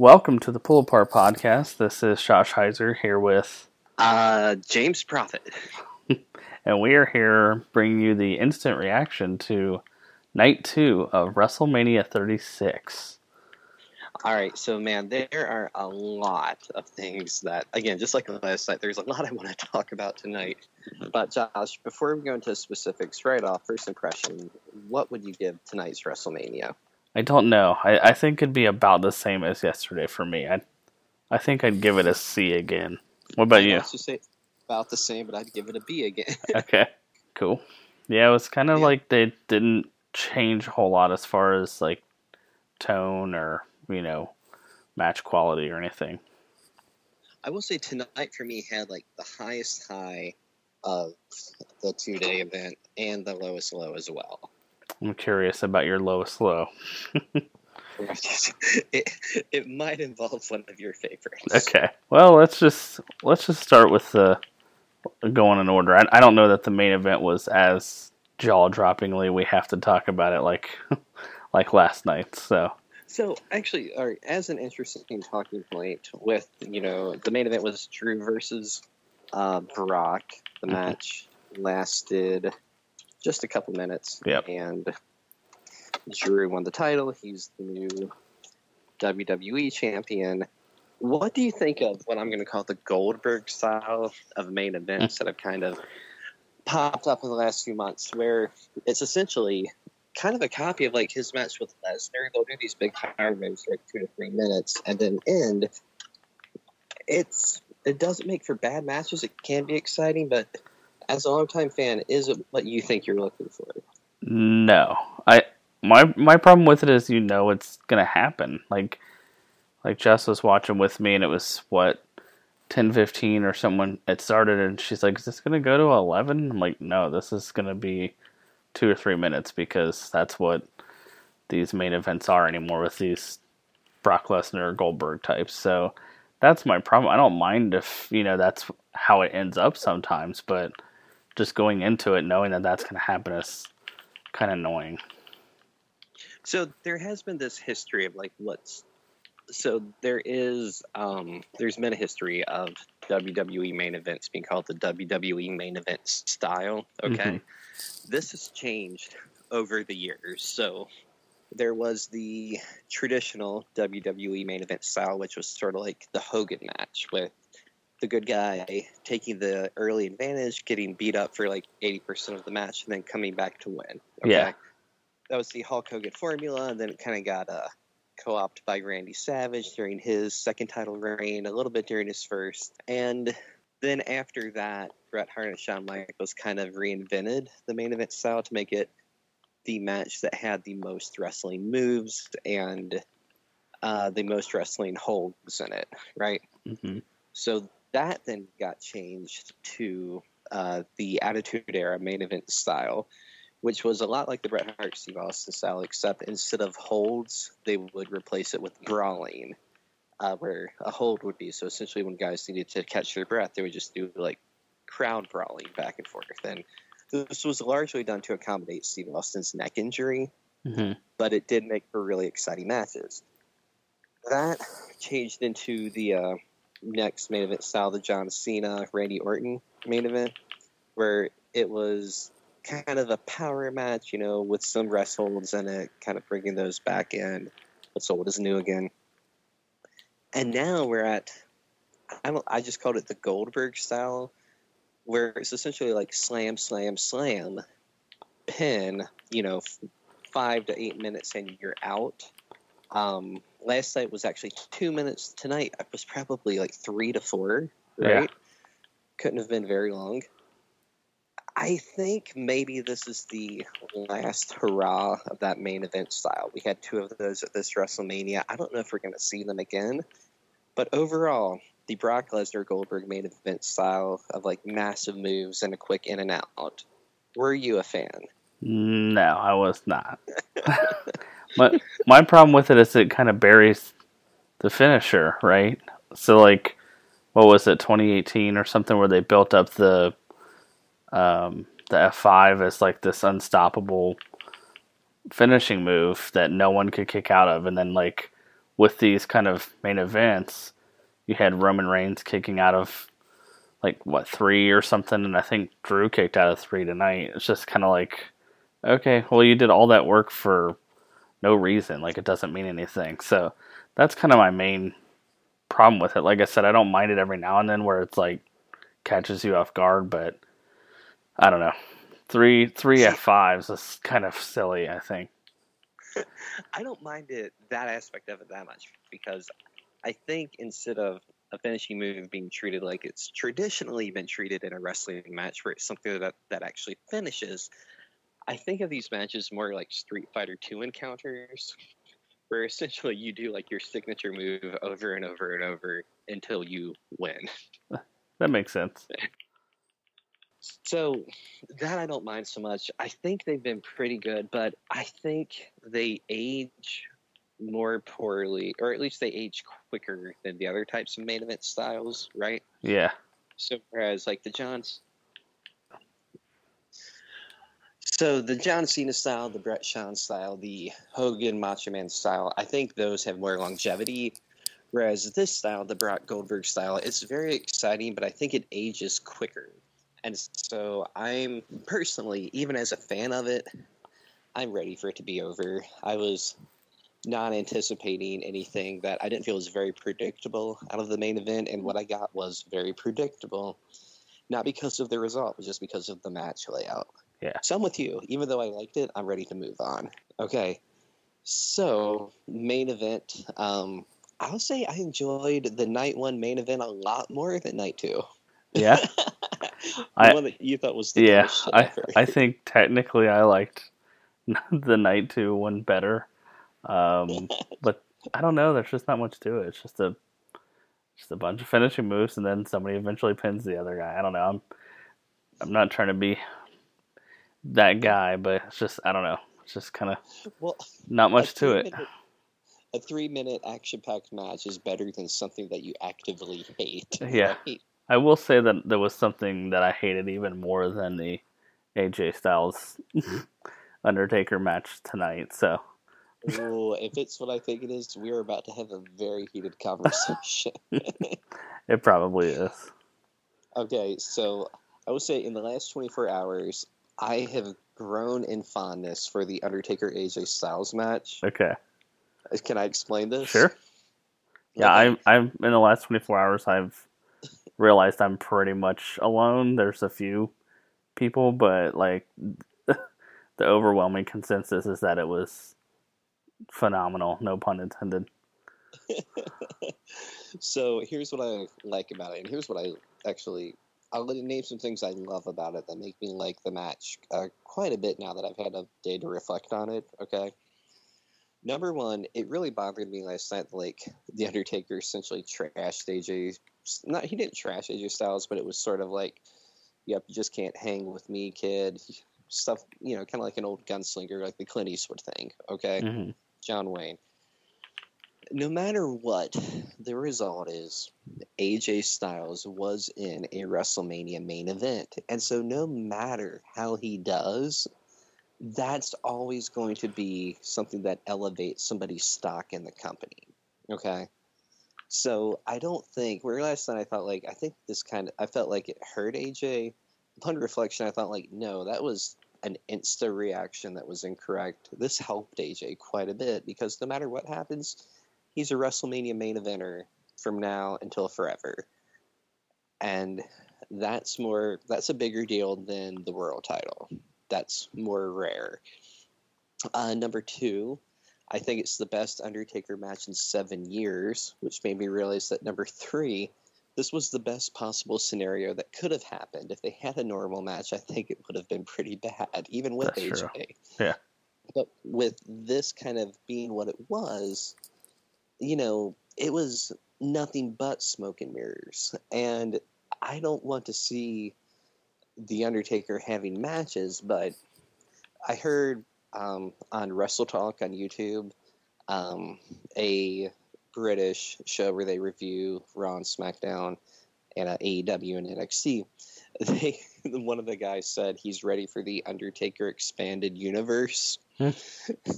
Welcome to the Pull Apart Podcast. This is Josh Heiser here with, Uh, James Prophet. and we are here bringing you the instant reaction to night two of WrestleMania 36. All right, so man, there are a lot of things that, again, just like last night, there's a lot I want to talk about tonight. But Josh, before we go into specifics, right off, first impression, what would you give tonight's WrestleMania? I don't know. I, I think it'd be about the same as yesterday for me. I I think I'd give it a C again. What about you? Say about the same, but I'd give it a B again. Okay, cool. Yeah, it was kind of Yeah. like they didn't change a whole lot as far as like tone or you know match quality or anything. I will say tonight for me had like the highest high of the two day event and the lowest low as well. I'm curious about your lowest low. it, it might involve one of your favorites. Okay. Well, let's just let's just start with the going in order. I, I don't know that the main event was as jaw droppingly. We have to talk about it like like last night. So So actually, all right, as an interesting talking point, with you know the main event was Drew versus uh, Brock. The Mhm. match lasted just a couple minutes, Yep. and Drew won the title. He's the new WWE champion. What do you think of what I'm going to call the Goldberg style of main events that have kind of popped up in the last few months, where it's essentially kind of a copy of like his match with Lesnar. They'll do these big power moves for like two to three minutes and then end. It's it doesn't make for bad matches. It can be exciting, but as a longtime fan, is it what you think you're looking for? no, I my my problem with it is you know it's gonna happen. Like like Jess was watching with me and it was what. 10 15 or someone it started and she's like is this to go to 11 i'm like no this is to be two or three minutes because that's what these main events are anymore with these Brock Lesnar Goldberg types. So that's my problem. I don't mind if you know that's how it ends up sometimes, but just going into it knowing that that's going to happen is kind of annoying. So there has been this history of like what's so there is um there's been a history of WWE main events being called the WWE main event style. Okay. This has changed over the years. So there was the traditional WWE main event style, which was sort of like the Hogan match with the good guy taking the early advantage, getting beat up for like 80% of the match, and then coming back to win. Yeah. That was the Hulk Hogan formula, and then it kind of got uh, co opted by Randy Savage during his second title reign, a little bit during his first. And then after that, Bret Hart and Shawn Michaels kind of reinvented the main event style to make it the match that had the most wrestling moves and uh, the most wrestling holds in it, right? hmm So that then got changed to uh, the Attitude Era main event style, which was a lot like the Bret Hart Steve Austin style, except instead of holds, they would replace it with brawling, uh, where a hold would be. So essentially, when guys needed to catch their breath, they would just do like crowd brawling back and forth. And this was largely done to accommodate Steve Austin's neck injury hmm but it did make for really exciting matches. That changed into the uh, next main event style, the John Cena Randy Orton main event, where it was kind of a power match, you know, with some rest holds in it, kind of bringing those back in. What's old is new again. And now we're at, I don't, I just called it the Goldberg style, where it's essentially like slam, slam, slam, pin, you know, five to eight minutes and you're out. Um, last night was actually two minutes. Tonight it was probably like three to four, right? Yeah. Couldn't have been very long. I think maybe this is the last hurrah of that main event style. We had two of those at this WrestleMania. I don't know if we're going to see them again, but overall, the Brock Lesnar Goldberg main event style of like massive moves and a quick in and out. Were you a fan? No, I was not. my my problem with it is it kind of buries the finisher, right? So like, what was it, 2018 or something, where they built up the um, the F5 as like this unstoppable finishing move that no one could kick out of, and then like with these kind of main events, you had Roman Reigns kicking out of like what three or something, and I think Drew kicked out of three tonight. It's just kind of like, okay, well, you did all that work for no reason. Like it doesn't mean anything. So that's kind of my main problem with it. Like I said, I don't mind it every now and then where it's like catches you off guard, but I don't know. Three three F fives is kind of silly, I think. I don't mind it that aspect of it that much because I think instead of a finishing move being treated like it's traditionally been treated in a wrestling match where it's something that, that actually finishes, I think of these matches more like Street Fighter 2 encounters where essentially you do like your signature move over and over and over until you win. That makes sense. So that I don't mind so much. I think they've been pretty good, but I think they age more poorly, or at least they age quicker than the other types of main event styles, right? Yeah. So whereas like the Johns, so the John Cena style, the Bret Shawn style, the Hogan Macho Man style, I think those have more longevity. Whereas this style, the Brock Goldberg style, it's very exciting, but I think it ages quicker. And so I'm personally, even as a fan of it, I'm ready for it to be over. I was not anticipating anything that I didn't feel was very predictable out of the main event, and what I got was very predictable. Not because of the result, but just because of the match layout. Yeah. So I'm with you. Even though I liked it, I'm ready to move on. Okay. So, main event. Um, I'll say I enjoyed the night one main event a lot more than night two. Yeah. the I- one that you thought was the yeah. I. I think technically I liked the night two one better. Um, but I don't know. There's just not much to it. It's just a just a bunch of finishing moves, and then somebody eventually pins the other guy. I don't know. I'm I'm not trying to be that guy, but it's just I don't know. It's just kind of well, not much to it. three-minute- A three minute action packed match is better than something that you actively hate. Yeah. right? I will say that there was something that I hated even more than the AJ Styles Undertaker match tonight. So Ooh, if it's what I think it is, we're about to have a very heated conversation. it probably is. okay, so I would say in the last 24 hours, I have grown in fondness for the Undertaker AJ Styles match. Okay. Uh, can I explain this? Sure. Yeah, Okay. I'm. I'm in the last 24 hours. I've realized I'm pretty much alone. There's a few people, but like the overwhelming consensus is that it was phenomenal. No pun intended. so here's what I like about it, and here's what I actually. I'll let- you name some things I love about it that make me like the match uh, quite a bit now that I've had a day to reflect on it. Okay. Number one, it really bothered me last night. Like the Undertaker essentially trashed AJ. Not he didn't trash AJ Styles, but it was sort of like, "Yep, you just can't hang with me, kid." Stuff, you know, kind of like an old gunslinger, like the Clint Eastwood thing. Okay. hmm John Wayne. No matter what the result is, AJ Styles was in a WrestleMania main event. And so, no matter how he does, that's always going to be something that elevates somebody's stock in the company. Okay? So, I don't think, where last night I thought, like, I think this kind of, I felt like it hurt AJ. Upon reflection, I thought, like, no, that was an insta reaction that was incorrect. This helped AJ quite a bit because no matter what happens, he's a WrestleMania main eventer from now until forever. And that's more that's a bigger deal than the world title. That's more rare. Uh, number two, I think it's the best Undertaker match in seven years, which made me realize that number three, this was the best possible scenario that could have happened. If they had a normal match, I think it would have been pretty bad, even with That's AJ. true. Yeah. But with this kind of being what it was, you know, it was nothing but smoke and mirrors. And I don't want to see The Undertaker having matches, but I heard um, on Wrestle Talk on YouTube um, a British show where they review Raw and SmackDown and uh, AEW and NXT. They one of the guys said he's ready for the Undertaker expanded universe. Hmm.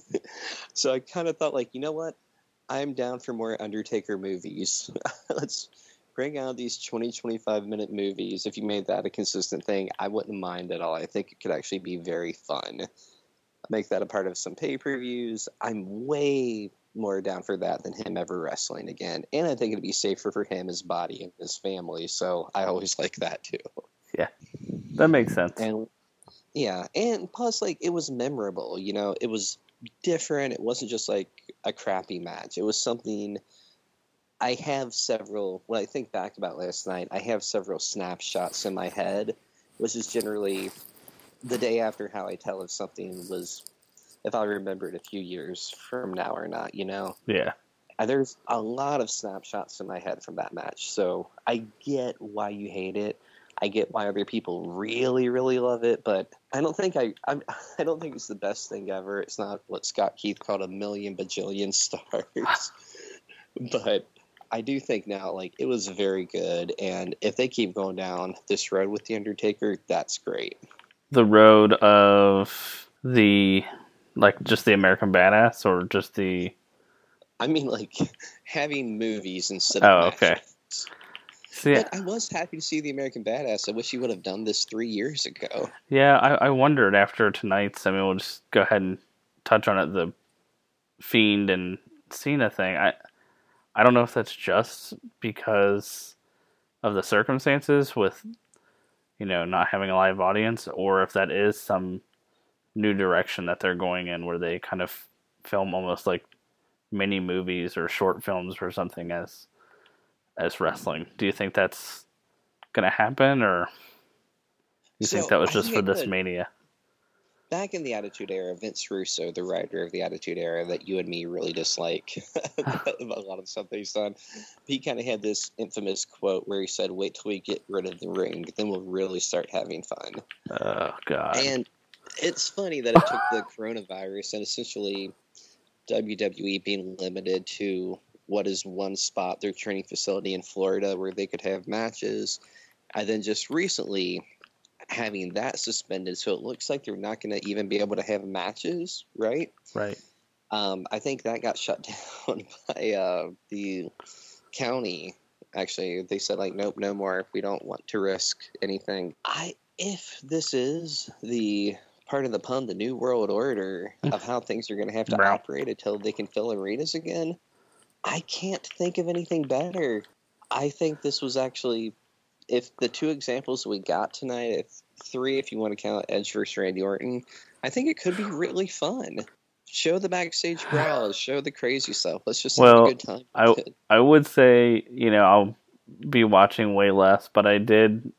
so I kind of thought, like, you know what? I'm down for more Undertaker movies. Let's bring out these 20, 25 minute movies. If you made that a consistent thing, I wouldn't mind at all. I think it could actually be very fun. Make that a part of some pay per views. I'm way more down for that than him ever wrestling again. And I think it'd be safer for him, his body, and his family. So I always like that too. Yeah, that makes sense. And yeah, and plus, like, it was memorable. You know, it was different. It wasn't just like a crappy match. It was something. I have several. When I think back about last night, I have several snapshots in my head, which is generally the day after how I tell if something was, if I remember it a few years from now or not. You know, yeah. There's a lot of snapshots in my head from that match, so I get why you hate it. I get why other people really, really love it, but I don't think I I'm, I don't think it's the best thing ever. It's not what Scott Keith called a million bajillion stars, but I do think now like it was very good, and if they keep going down this road with the Undertaker, that's great. The road of the like just the American Badass or just the I mean, like having movies instead Oh, of okay. matches. See, But I was happy to see the American Badass. I wish he would have done this three years ago. Yeah, I, I wondered after tonight's. I mean, we'll just go ahead and touch on it. The Fiend and Cena thing. I I don't know if that's just because of the circumstances with you know not having a live audience, or if that is some new direction that they're going in, where they kind of film almost like mini movies or short films or something as as wrestling. Do you think that's gonna happen, or you think that was just for this could. mania? Back in the Attitude Era, Vince Russo, the writer of the Attitude Era that you and me really dislike a lot of stuff that he's done, he kind of had this infamous quote where he said, Wait till we get rid of the ring, then we'll really start having fun. Oh God. And it's funny that it took the coronavirus and essentially WWE being limited to what is one spot, their training facility in Florida, where they could have matches. And then just recently having that suspended, so it looks like they're not going to even be able to have matches, right? right. Um, I think that got shut down by uh, the county. Actually, they said like, nope, no more. We don't want to risk anything. I if this is the part of the pun, the new world order of how things are going to have to operate until they can fill arenas again, I can't think of anything better. I think this was actually, if the two examples we got tonight, if three, if you want to count Edge versus Randy Orton, I think it could be really fun. Show the backstage brawls, show the crazy stuff. Let's just have a good time. I I would say you know I'll be watching way less, but I did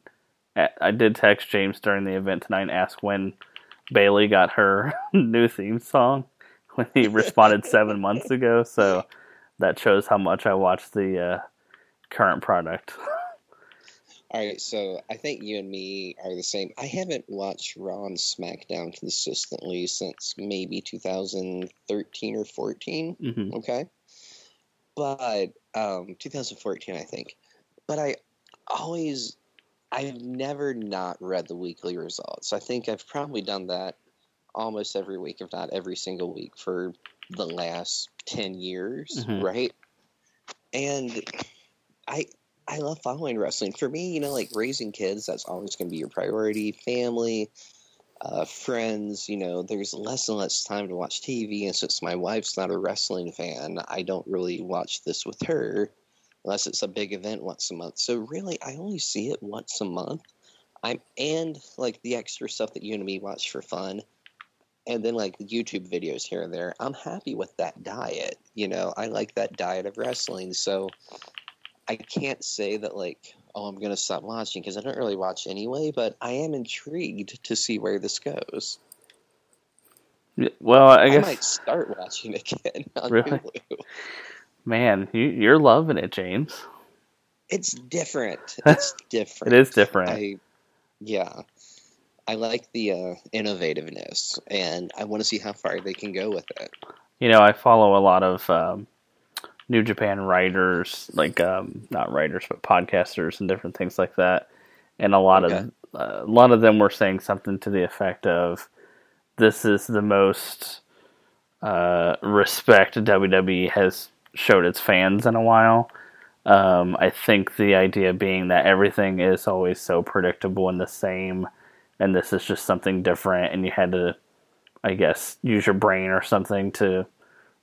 I did text James during the event tonight and ask when Bayley got her new theme song when he responded seven months ago. So that shows how much I watch the uh, current product. All right, so I think you and me are the same. I haven't watched Raw and SmackDown consistently since maybe 2013 or 14. hmm Okay, but um, 2014, I think. But I always, I've never not read the weekly results. I think I've probably done that almost every week, if not every single week, for the last 10 years, Mhm. right? And I I love following wrestling. For me, you know, like raising kids, that's always going to be your priority. Family, uh, friends, you know, there's less and less time to watch TV. And since my wife's not a wrestling fan, I don't really watch this with her unless it's a big event once a month. So really, I only see it once a month. I'm and like the extra stuff that you and me watch for fun, and then like the YouTube videos here and there. I'm happy with that diet. You know, I like that diet of wrestling. So I can't say that like, oh, I'm gonna stop watching because I don't really watch anyway. But I am intrigued to see where this goes. Well, I guess I, might start watching again on Really? Hulu. man, you, you're loving it, James. It's different. It's different. It is different. I, yeah, I like the uh, innovativeness, and I want to see how far they can go with it. you know, I follow a lot of um, New Japan writers, like um, not writers, but podcasters and different things like that. And a lot Okay. of uh, a lot of them were saying something to the effect of, "This is the most uh, respect WWE has showed its fans in a while. Um, I think the idea being that everything is always so predictable and the same, and this is just something different, and you had to, I guess, use your brain or something to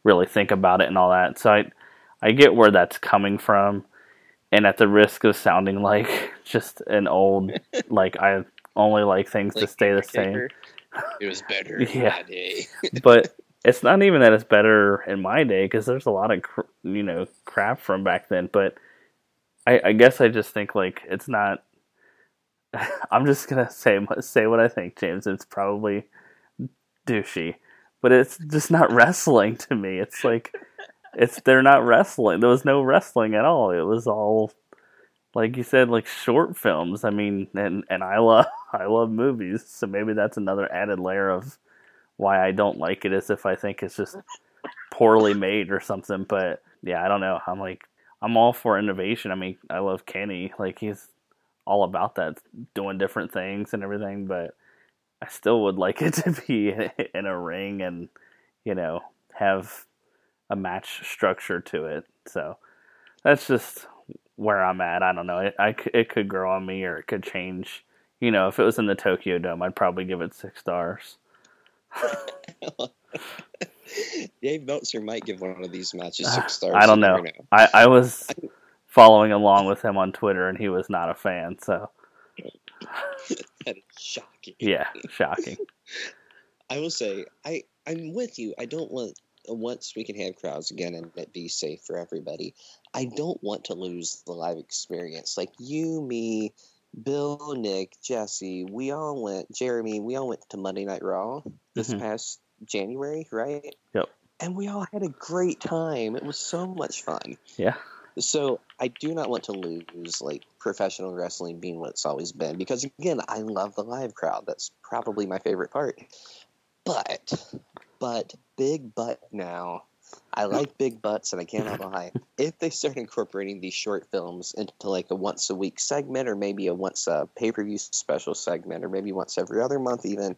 really think about it and all that. So I, I get where that's coming from, and at the risk of sounding like just an old, like I only like things to stay the same. It was better Yeah. day. but it's not even that it's better in my day because there's a lot of cr- you know crap from back then. But I, I guess I just think like it's not. I'm just gonna say say what I think, James. It's probably douchey, but it's just not wrestling to me. It's like it's they're not wrestling. There was no wrestling at all. It was all like you said, like short films. I mean, and and I love I love movies, so maybe that's another added layer of why I don't like it. Is if I think it's just poorly made or something. But yeah, I don't know. I'm like I'm all for innovation. I mean, I love Kenny. Like he's all about that, doing different things and everything. But I still would like it to be in a ring and you know have a match structure to it. So that's just where I'm at. I don't know. It I it could grow on me or it could change. You know, if it was in the Tokyo Dome, I'd probably give it six stars. Dave Meltzer might give one of these matches six stars. I don't know. I, I was following along with him on Twitter, and he was not a fan. So That is shocking. yeah, shocking. I will say, I I'm with you. I don't want once we can have crowds again and it be safe for everybody. I don't want to lose the live experience. Like you, me, Bill, Nick, Jesse, we all went. Jeremy, we all went to Monday Night Raw this Mhm. past January, right? Yep. And we all had a great time. It was so much fun. Yeah, So I do not want to lose like professional wrestling being what it's always been because again I love the live crowd. That's probably my favorite part. But but big butt now. I like big butts and I cannot lie. If they start incorporating these short films into like a once a week segment or maybe a once a pay per view special segment or maybe once every other month even,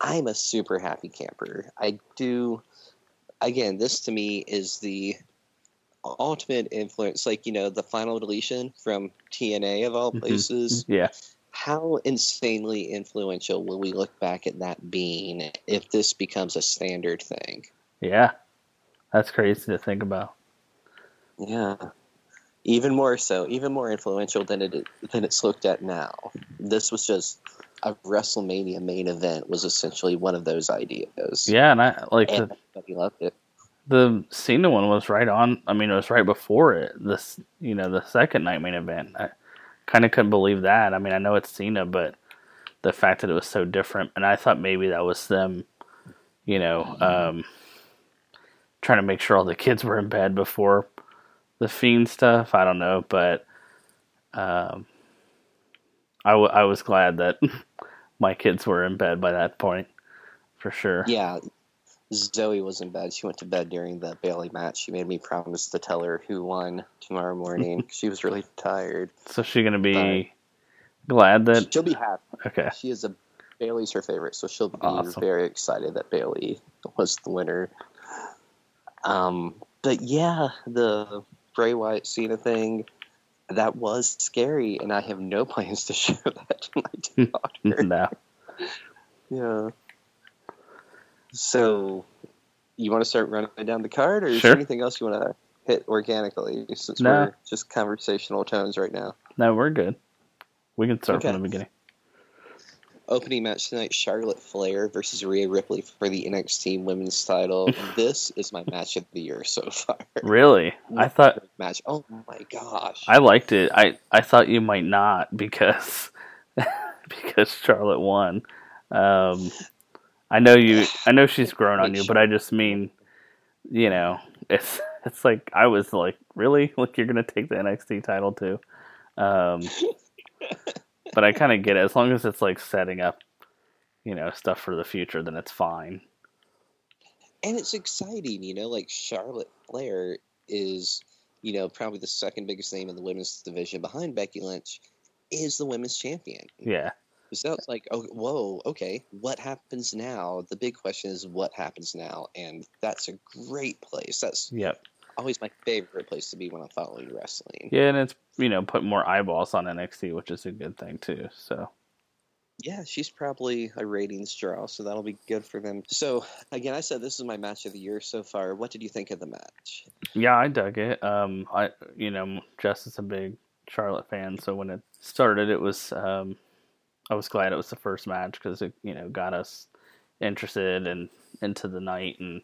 I'm a super happy camper. I do again, this to me is the ultimate influence, like you know, the final deletion from TNA of all Mhm. places. yeah, How insanely influential will we look back at that being if this becomes a standard thing? yeah. That's crazy to think about. Yeah, even more so, even more influential than it than it's looked at now. This was just a WrestleMania main event was essentially one of those ideas. Yeah, and I like and the everybody loved it. The Cena one was right on. I mean, it was right before it. This you know the second night main event. I kind of couldn't believe that. I mean, I know it's Cena, but the fact that it was so different, and I thought maybe that was them. You know, um, trying to make sure all the kids were in bed before the fiend stuff. I don't know, but um, I, w- I was glad that my kids were in bed by that point, for sure. Yeah, Zoe was in bed. She went to bed during the Bayley match. She made me promise to tell her who won tomorrow morning. she was really tired. So she gonna be Sorry. glad that She'll be happy. okay. She is a Bayley's her favorite, so she'll be Awesome. very excited that Bailey was the winner. Um, but yeah, the Bray Wyatt Cena thing that was scary, and I have no plans to show that to my daughter. no. Yeah. So, you want to start running down the card, or is Sure. there anything else you want to hit organically since No. we're just conversational tones right now? No, we're good. We can start Okay. from the beginning. Opening match tonight: Charlotte Flair versus Rhea Ripley for the NXT Women's Title. this is my match of the year so far. Really? I thought match. Oh my gosh! I liked it. I, I thought you might not because because Charlotte won. Um, I know you. I know she's grown on you, but I just mean, you know, it's it's like I was like, really, like you're gonna take the NXT title too. Um, but I kind of get it as long as it's like setting up, you know, stuff for the future, then it's fine. and it's exciting, you know. Like Charlotte Flair is, you know, probably the second biggest name in the women's division behind Becky Lynch. Is the women's champion? Yeah, So it's like, oh, whoa, okay, what happens now? The big question is what happens now, and that's a great place. That's yep. always my favorite place to be when I'm following wrestling. Yeah, and it's you know put more eyeballs on NXT, which is a good thing too. So Yeah, she's probably a ratings draw, so that'll be good for them. So again, I said this is my match of the year so far. What did you think of the match? yeah, I dug it. Um, I you know Jess is a big Charlotte fan, so when it started, it was um, I was glad it was the first match because it you know got us interested and into the night and.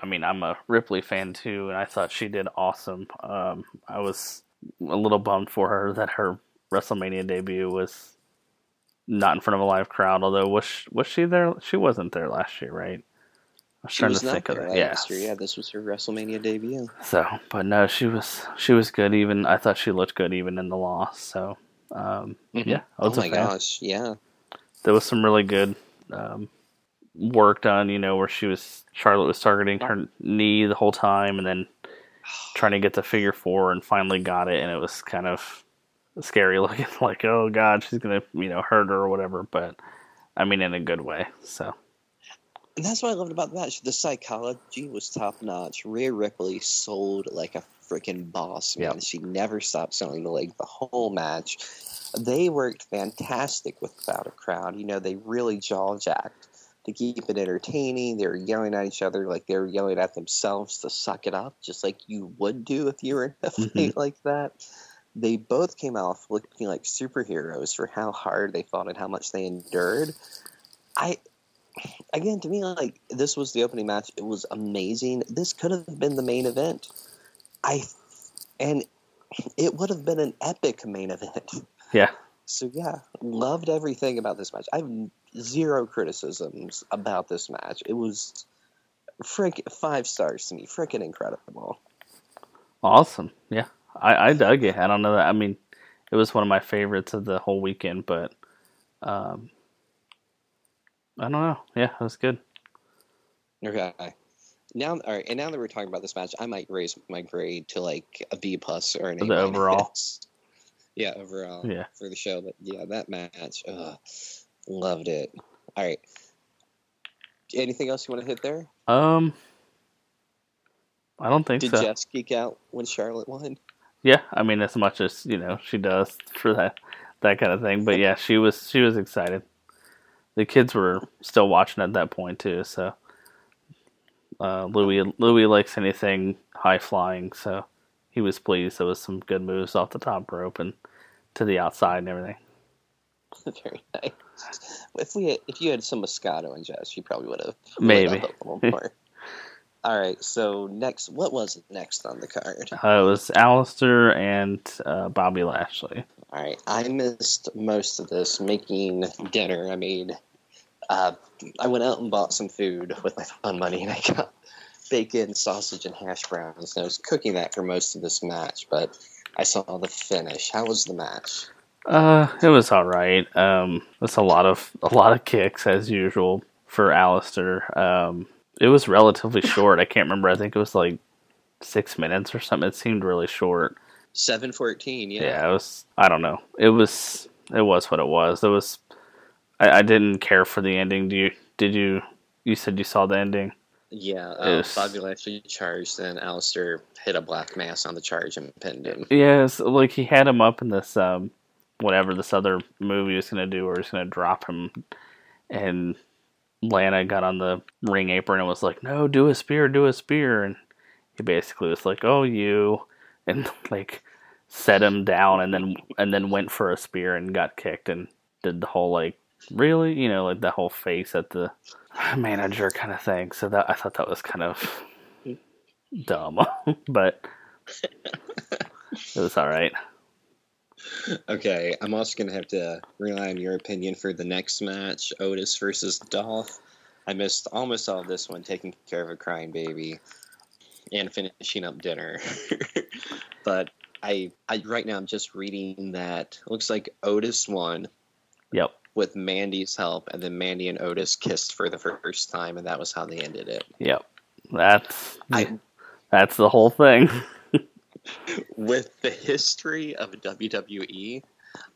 I mean, I'm a Ripley fan too, and I thought she did awesome. Um, I was a little bummed for her that her WrestleMania debut was not in front of a live crowd. Although was she, was she there? She wasn't there last year, right? I was She trying was to think of that. Yeah. Yeah, this was her WrestleMania debut. So, but no, she was she was good. Even I thought she looked good even in the loss. So, um, yeah, Oh my fan. gosh, yeah. There was some really good um, work done. You know, where she was Charlotte was targeting her knee the whole time, and then trying to get the figure four, and finally got it, and it was kind of scary looking. Like, oh god, she's gonna you know hurt her or whatever. But I mean, in a good way. So And that's what I loved about the match. The psychology was top notch. Rhea Ripley sold like a freaking boss, man. Yep. She never stopped selling the leg the whole match. They worked fantastic without a crowd. You know, they really jaw jacked to keep it entertaining. They were yelling at each other like they were yelling at themselves to suck it up, just like you would do if you were in a fight mm-hmm. like that. They both came off looking like superheroes for how hard they fought and how much they endured. I again to me like this was the opening match it was amazing this could have been the main event i and it would have been an epic main event yeah, so yeah loved everything about this match i have zero criticisms about this match it was frick five stars to me freaking incredible awesome. Yeah, I I dug it. I don't know that. I mean, it was one of my favorites of the whole weekend, but um, I don't know. Yeah, it was good. okay now all right and now that we're talking about this match i might raise my grade to like a b plus or an a The overall? yeah overall Yeah. for the show. But yeah, that match, ugh, loved it. All right. Anything else you want to hit there? Um, I don't think Did so. Did Jess geek out when Charlotte won? Yeah, I mean, as much as you know, she does for that that kind of thing. But yeah, she was she was excited. The kids were still watching at that point too. So uh, Louis Louis likes anything high flying, so he was pleased. There was some good moves off the top rope and to the outside and everything. Very nice. If we had, if you had some Moscato and Jess, you probably would have Maybe. a little more. All right. So next, what was next on the card? Uh, it was Aleister and uh, Bobby Lashley. All right, I missed most of this making dinner. I made, uh, I went out and bought some food with my fun money, and I got bacon, sausage, and hash browns. And I was cooking that for most of this match, but I saw the finish. How was the match? Uh, it was all right. Um, it's a lot of a lot of kicks as usual for Aleister. Um, it was relatively short. I can't remember. I think it was like six minutes or something. It seemed really short. Seven fourteen. Yeah. Yeah, it was. I don't know. It was. It was what it was. It was. I, I didn't care for the ending. Do you? Did you? You said you saw the ending. Yeah. Uh, Yes. Bobby Lashley charged, and Aleister hit a black mass on the charge and pinned him. Yeah, it's like he had him up in this um whatever this other movie was gonna do, or he's gonna drop him, and Lana got on the ring apron and was like, "No, do a spear, do a spear," and he basically was like, "Oh, you," and like set him down, and then and then went for a spear and got kicked and did the whole like, really, you know, like the whole face at the manager kind of thing. So that I thought that was kind of dumb, but it was all right. Okay, I'm also going to have to rely on your opinion for the next match Otis versus Dolph. I missed almost all of this one, taking care of a crying baby and finishing up dinner. but I, I, right now, I'm just reading that looks like Otis won Yep. With Mandy's help, and then Mandy and Otis kissed for the first time, and that was how they ended it. Yep. That's I, that's the whole thing. with the history of WWE,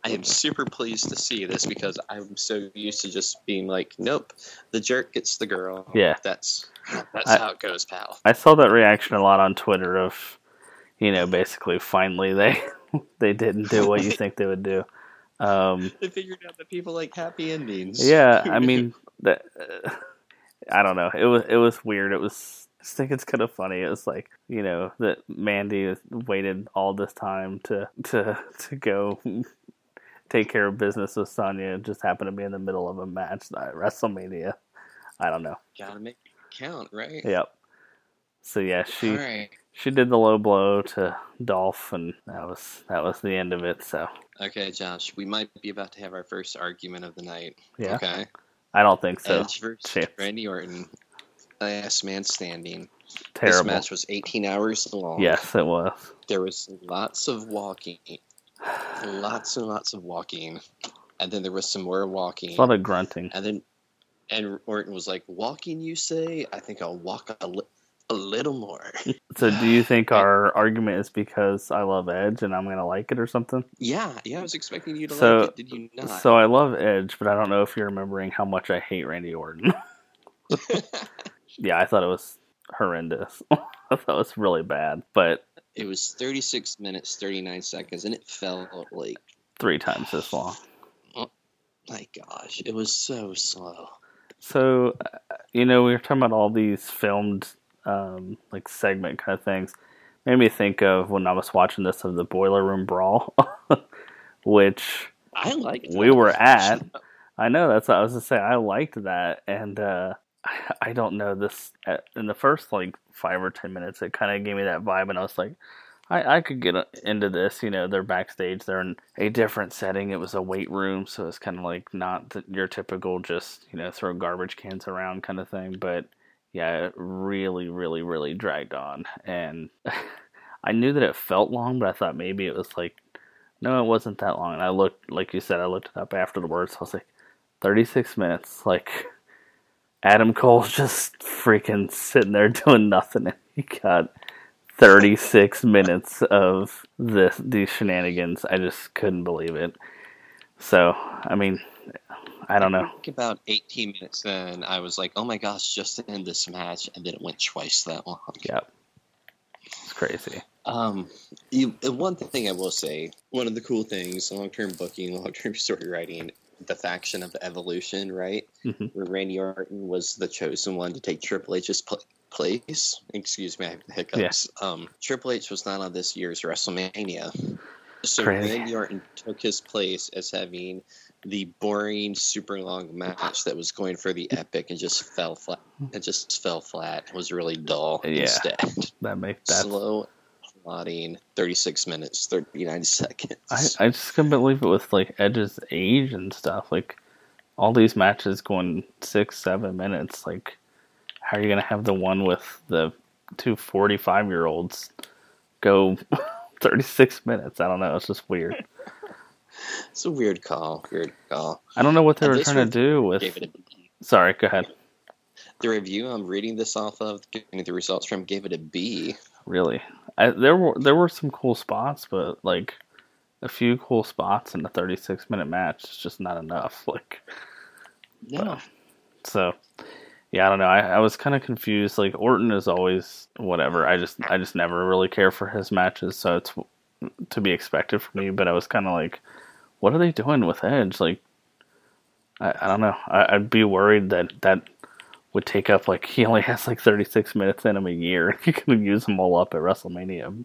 I am super pleased to see this because I'm so used to just being like, nope, the jerk gets the girl. Yeah. That's that's I- how it goes, pal. I saw that reaction a lot on Twitter of, you know, basically finally they they didn't do what you think they would do. Um, They figured out that people like happy endings. yeah, I mean that. Uh, I don't know. It was it was weird. It was. I think it's kind of funny. It was like you know that Mandy waited all this time to to to go take care of business with Sonya. It just happened to be in the middle of a match at WrestleMania. I don't know. gotta make it count, right? Yep. So yeah, she All right. She did the low blow to Dolph, and that was that was the end of it. So Okay, Josh, we might be about to have our first argument of the night. yeah, Okay. I don't think so. Edge versus Chance. Randy Orton. Last man standing. Terrible. This match was 18 hours long. Yes, it was. There was lots of walking. Lots and lots of walking. And then there was some more walking. A lot of grunting. And then and Orton was like, Walking, you say? I think I'll walk a, li- a little more. So do you think our argument is because I love Edge and I'm gonna like it or something? yeah, yeah, I was expecting you to So- like it. Did you not? So I love Edge, but I don't know if you're remembering how much I hate Randy Orton. yeah, I thought it was horrendous. I thought it was really bad, but it was 36 minutes, 39 seconds, and it felt like, three times this long. my gosh, it was so slow. So, uh, you know, we were talking about all these filmed, um, like segment kind of things. Made me think of when I was watching this of the Boiler Room Brawl, which I liked we were at. I know that's what I was to say. I liked that, and uh, I, I don't know this uh, in the first like five or ten minutes. It kind of gave me that vibe, and I was like, I, I could get uh, into this. You know, they're backstage. They're in a different setting. It was a weight room, so it's kind of like not the, your typical just you know throw garbage cans around kind of thing. But yeah, it really, really, really dragged on, and I knew that it felt long, but I thought maybe it was like no, it wasn't that long. And I looked, like you said, I looked it up afterwards. I was like, 36 minutes. Like, Adam Cole's just freaking sitting there doing nothing. And he got 36 minutes of this these shenanigans. I just couldn't believe it. So, I mean, I don't know. think about 18 minutes then I was like, oh my gosh, just to end this match, and then it went twice that long. Yep. It's crazy. Um, you, one thing I will say, one of the cool things, long-term booking, long-term story writing, the faction of Evolution, right? Mhm. Where Randy Orton was the chosen one to take Triple H's pl- place. Excuse me, I have the hiccups. Um, Triple H was not on this year's WrestleMania. So Crazy. Randy Orton took his place as having the boring, super long match that was going for the epic and just fell flat. It just fell flat. It was really dull Yeah. instead That makes that. slow plotting 36 minutes 39 seconds I, I just couldn't believe it with like Edge's age and stuff. Like all these matches going six, seven minutes. Like, how are you gonna have the one with the two 45 year olds go 36 minutes? I don't know. It's just weird. It's a weird call weird call I don't know what they And were trying to do with. a Sorry, go ahead. the review i'm reading this off of getting the results from gave it a b Really, I, there were there were some cool spots, but like a few cool spots in a 36 minute match is just not enough. Like. no So, yeah, I don't know. I, I was kind of confused. Like Orton is always whatever. I just I just never really care for his matches, so it's to be expected for me. But I was kind of like, what are they doing with Edge? Like, I, I don't know. I, I'd be worried that that would take up like he only has like 36 minutes in him a year. You can use them all up at WrestleMania,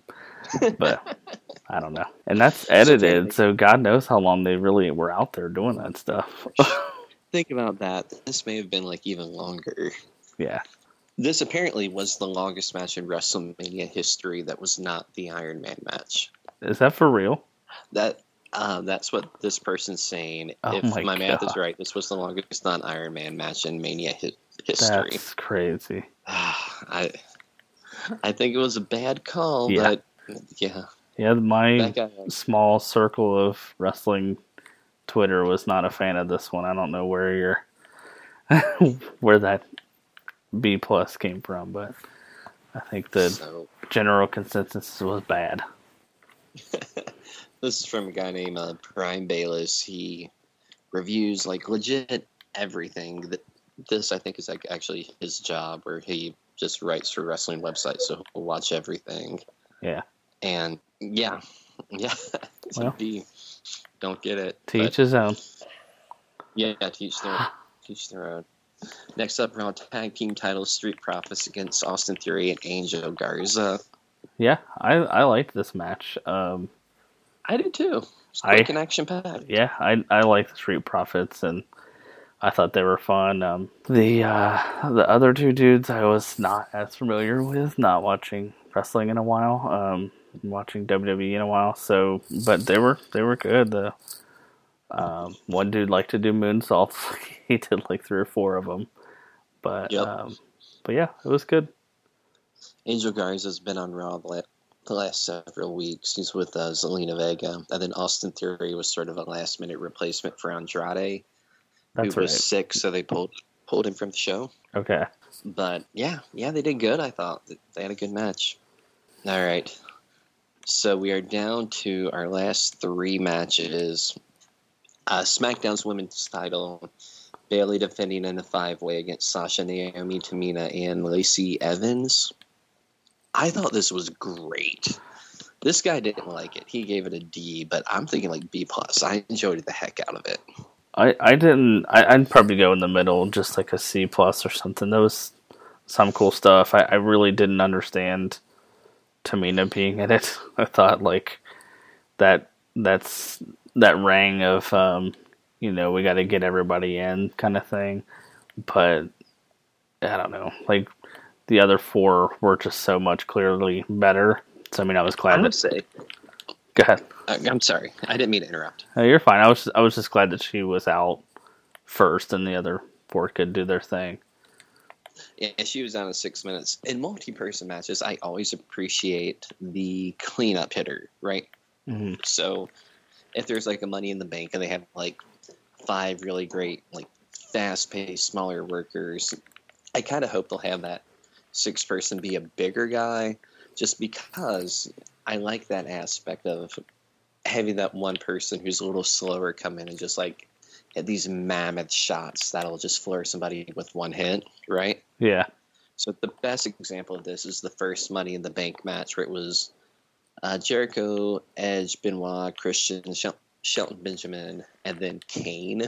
but I don't know. And that's edited, so God knows how long they really were out there doing that stuff. think about that this may have been like even longer yeah. this apparently was the longest match in wrestlemania history that was not the iron man match Is that for real? that uh, that's what this person's saying. Oh if my my, math is right, this was the longest non-Iron Man match in Mania hi- history. That's crazy. I I think it was a bad call, Yeah. but yeah, Yeah, my guy. small circle of wrestling Twitter was not a fan of this one. I don't know where your where that B plus came from, but I think the So general consensus was bad. This is from a guy named uh, Prime Bayless. He reviews like legit everything. That this I think is like actually his job, where he just writes for wrestling websites, so he'll watch everything. Yeah. And yeah, yeah. Well. He don't get it. Teach his own. Yeah, teach their teach their own. Next up, round tag team titles: Street Profits against Austin Theory and Angel Garza. Yeah, I I liked this match. Um, I do too. It's I- quick and action packed. yeah, I I like the Street Profits and I thought they were fun. Um, the uh, the other two dudes I was not as familiar with, not watching wrestling in a while, um, watching WWE in a while. So, but they were they were good. The um, one dude liked to do moonsaults. he did like three or four of them. But Yep. um, but yeah, it was good. Angel Garza's been on Raw the last several weeks. He's with uh, Zelina Vega, and then Austin Theory was sort of a last minute replacement for Andrade, That's who right. was sick, so they pulled pulled him from the show. Okay. But yeah, yeah, they did good. I thought they had a good match. All right, so we are down to our last three matches. Uh, SmackDown's women's title: Bayley defending in a five-way against Sasha, Naomi, Tamina, and Lacey Evans. I thought this was great. This guy didn't like it. He gave it a D, but I'm thinking like B plus. I enjoyed the heck out of it. I, I didn't I, I'd probably go in the middle, just like a C plus or something. That was some cool stuff. I, I really didn't understand Tamina being in it. I thought like that that's that rang of um, you know, we gotta get everybody in kind of thing. But I don't know. Like the other four were just so much clearly better. So I mean I was glad. I glad would that say. go ahead. I'm sorry. I didn't mean to interrupt. No, you're fine. I was I was just glad that she was out first, and the other four could do their thing. Yeah, she was down to six minutes. In multi-person matches, I always appreciate the cleanup hitter, right? Mm-hmm. So if there's like a Money in the Bank and they have like five really great, like fast-paced, smaller workers, I kind of hope they'll have that sixth person be a bigger guy, just because I like that aspect of having that one person who's a little slower come in and just like hit these mammoth shots that'll just floor somebody with one hit, right? Yeah, So the best example of this is the first Money in the Bank match where it was uh, Jericho, Edge, Benoit, Christian, Shel- Shelton Benjamin, and then Kane.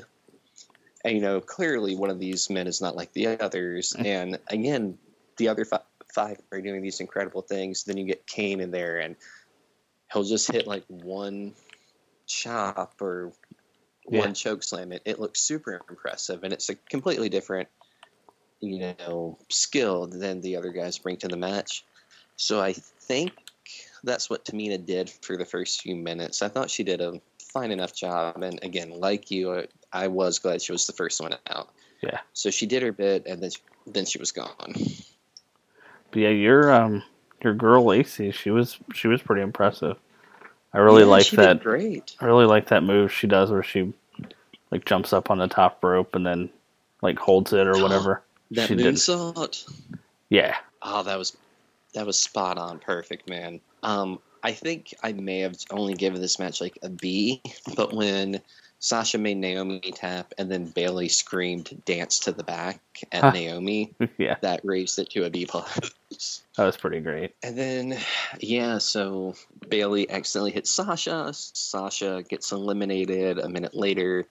And you know, clearly one of these men is not like the others. And again, the other fi- five are doing these incredible things. Then you get Kane in there, and he'll just hit like one chop or Yeah. one choke slam. It, it looks super impressive, and it's a completely different you know, skill than the other guys bring to the match. So I think that's what Tamina did for the first few minutes. I thought she did a fine enough job. And again, like you, I- I was glad she was the first one out. Yeah. So she did her bit, and then she, then she was gone. But yeah, your um your girl Lacey, she was she was pretty impressive. I really Yeah, like did that. Great. I really like that move she does where she like jumps up on the top rope and then like holds it or whatever. That she did. moonsault. Yeah, Oh, that was that was spot on, perfect, man. Um, I think I may have only given this match like a B, but when Sasha made Naomi tap and then Bayley screamed "dance to the back" at Huh. Naomi, yeah, that raised it to a B plus. that was pretty great. And then, yeah, so Bayley accidentally hits Sasha. Sasha gets eliminated a minute later.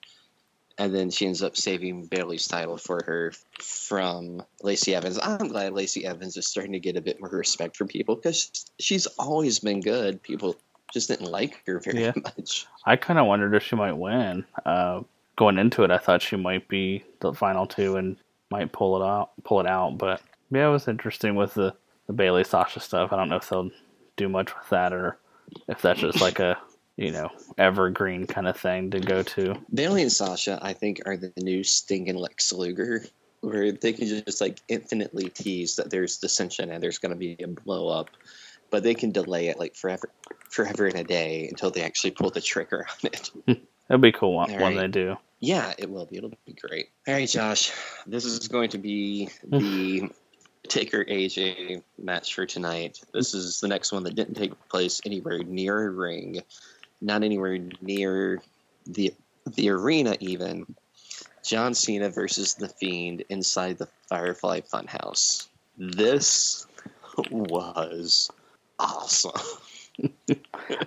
And then she ends up saving Bayley's title for her from Lacey Evans. I'm glad Lacey Evans is starting to get a bit more respect from people because she's always been good. People just didn't like her very Yeah. much. I kind of wondered if she might win. Uh, going into it, I thought she might be the final two and might pull it out. Pull it out, but yeah, it was interesting with the the Bayley Sasha stuff. I don't know if they'll do much with that or if that's just like a you know evergreen kind of thing to go to. Bayley and Sasha, I think, are the new Sting and Lex Luger, where they can just like infinitely tease that there's dissension and there's going to be a blow up, but they can delay it like forever, forever and a day until they actually pull the trigger on it. It'd be cool one, All when they do. Yeah, it will be. It'll be great. All right, Josh, this is going to be the Taker AJ match for tonight. This is the next one that didn't take place anywhere near a ring. not anywhere near the the arena even. John Cena versus The Fiend inside the Firefly Funhouse. This was awesome.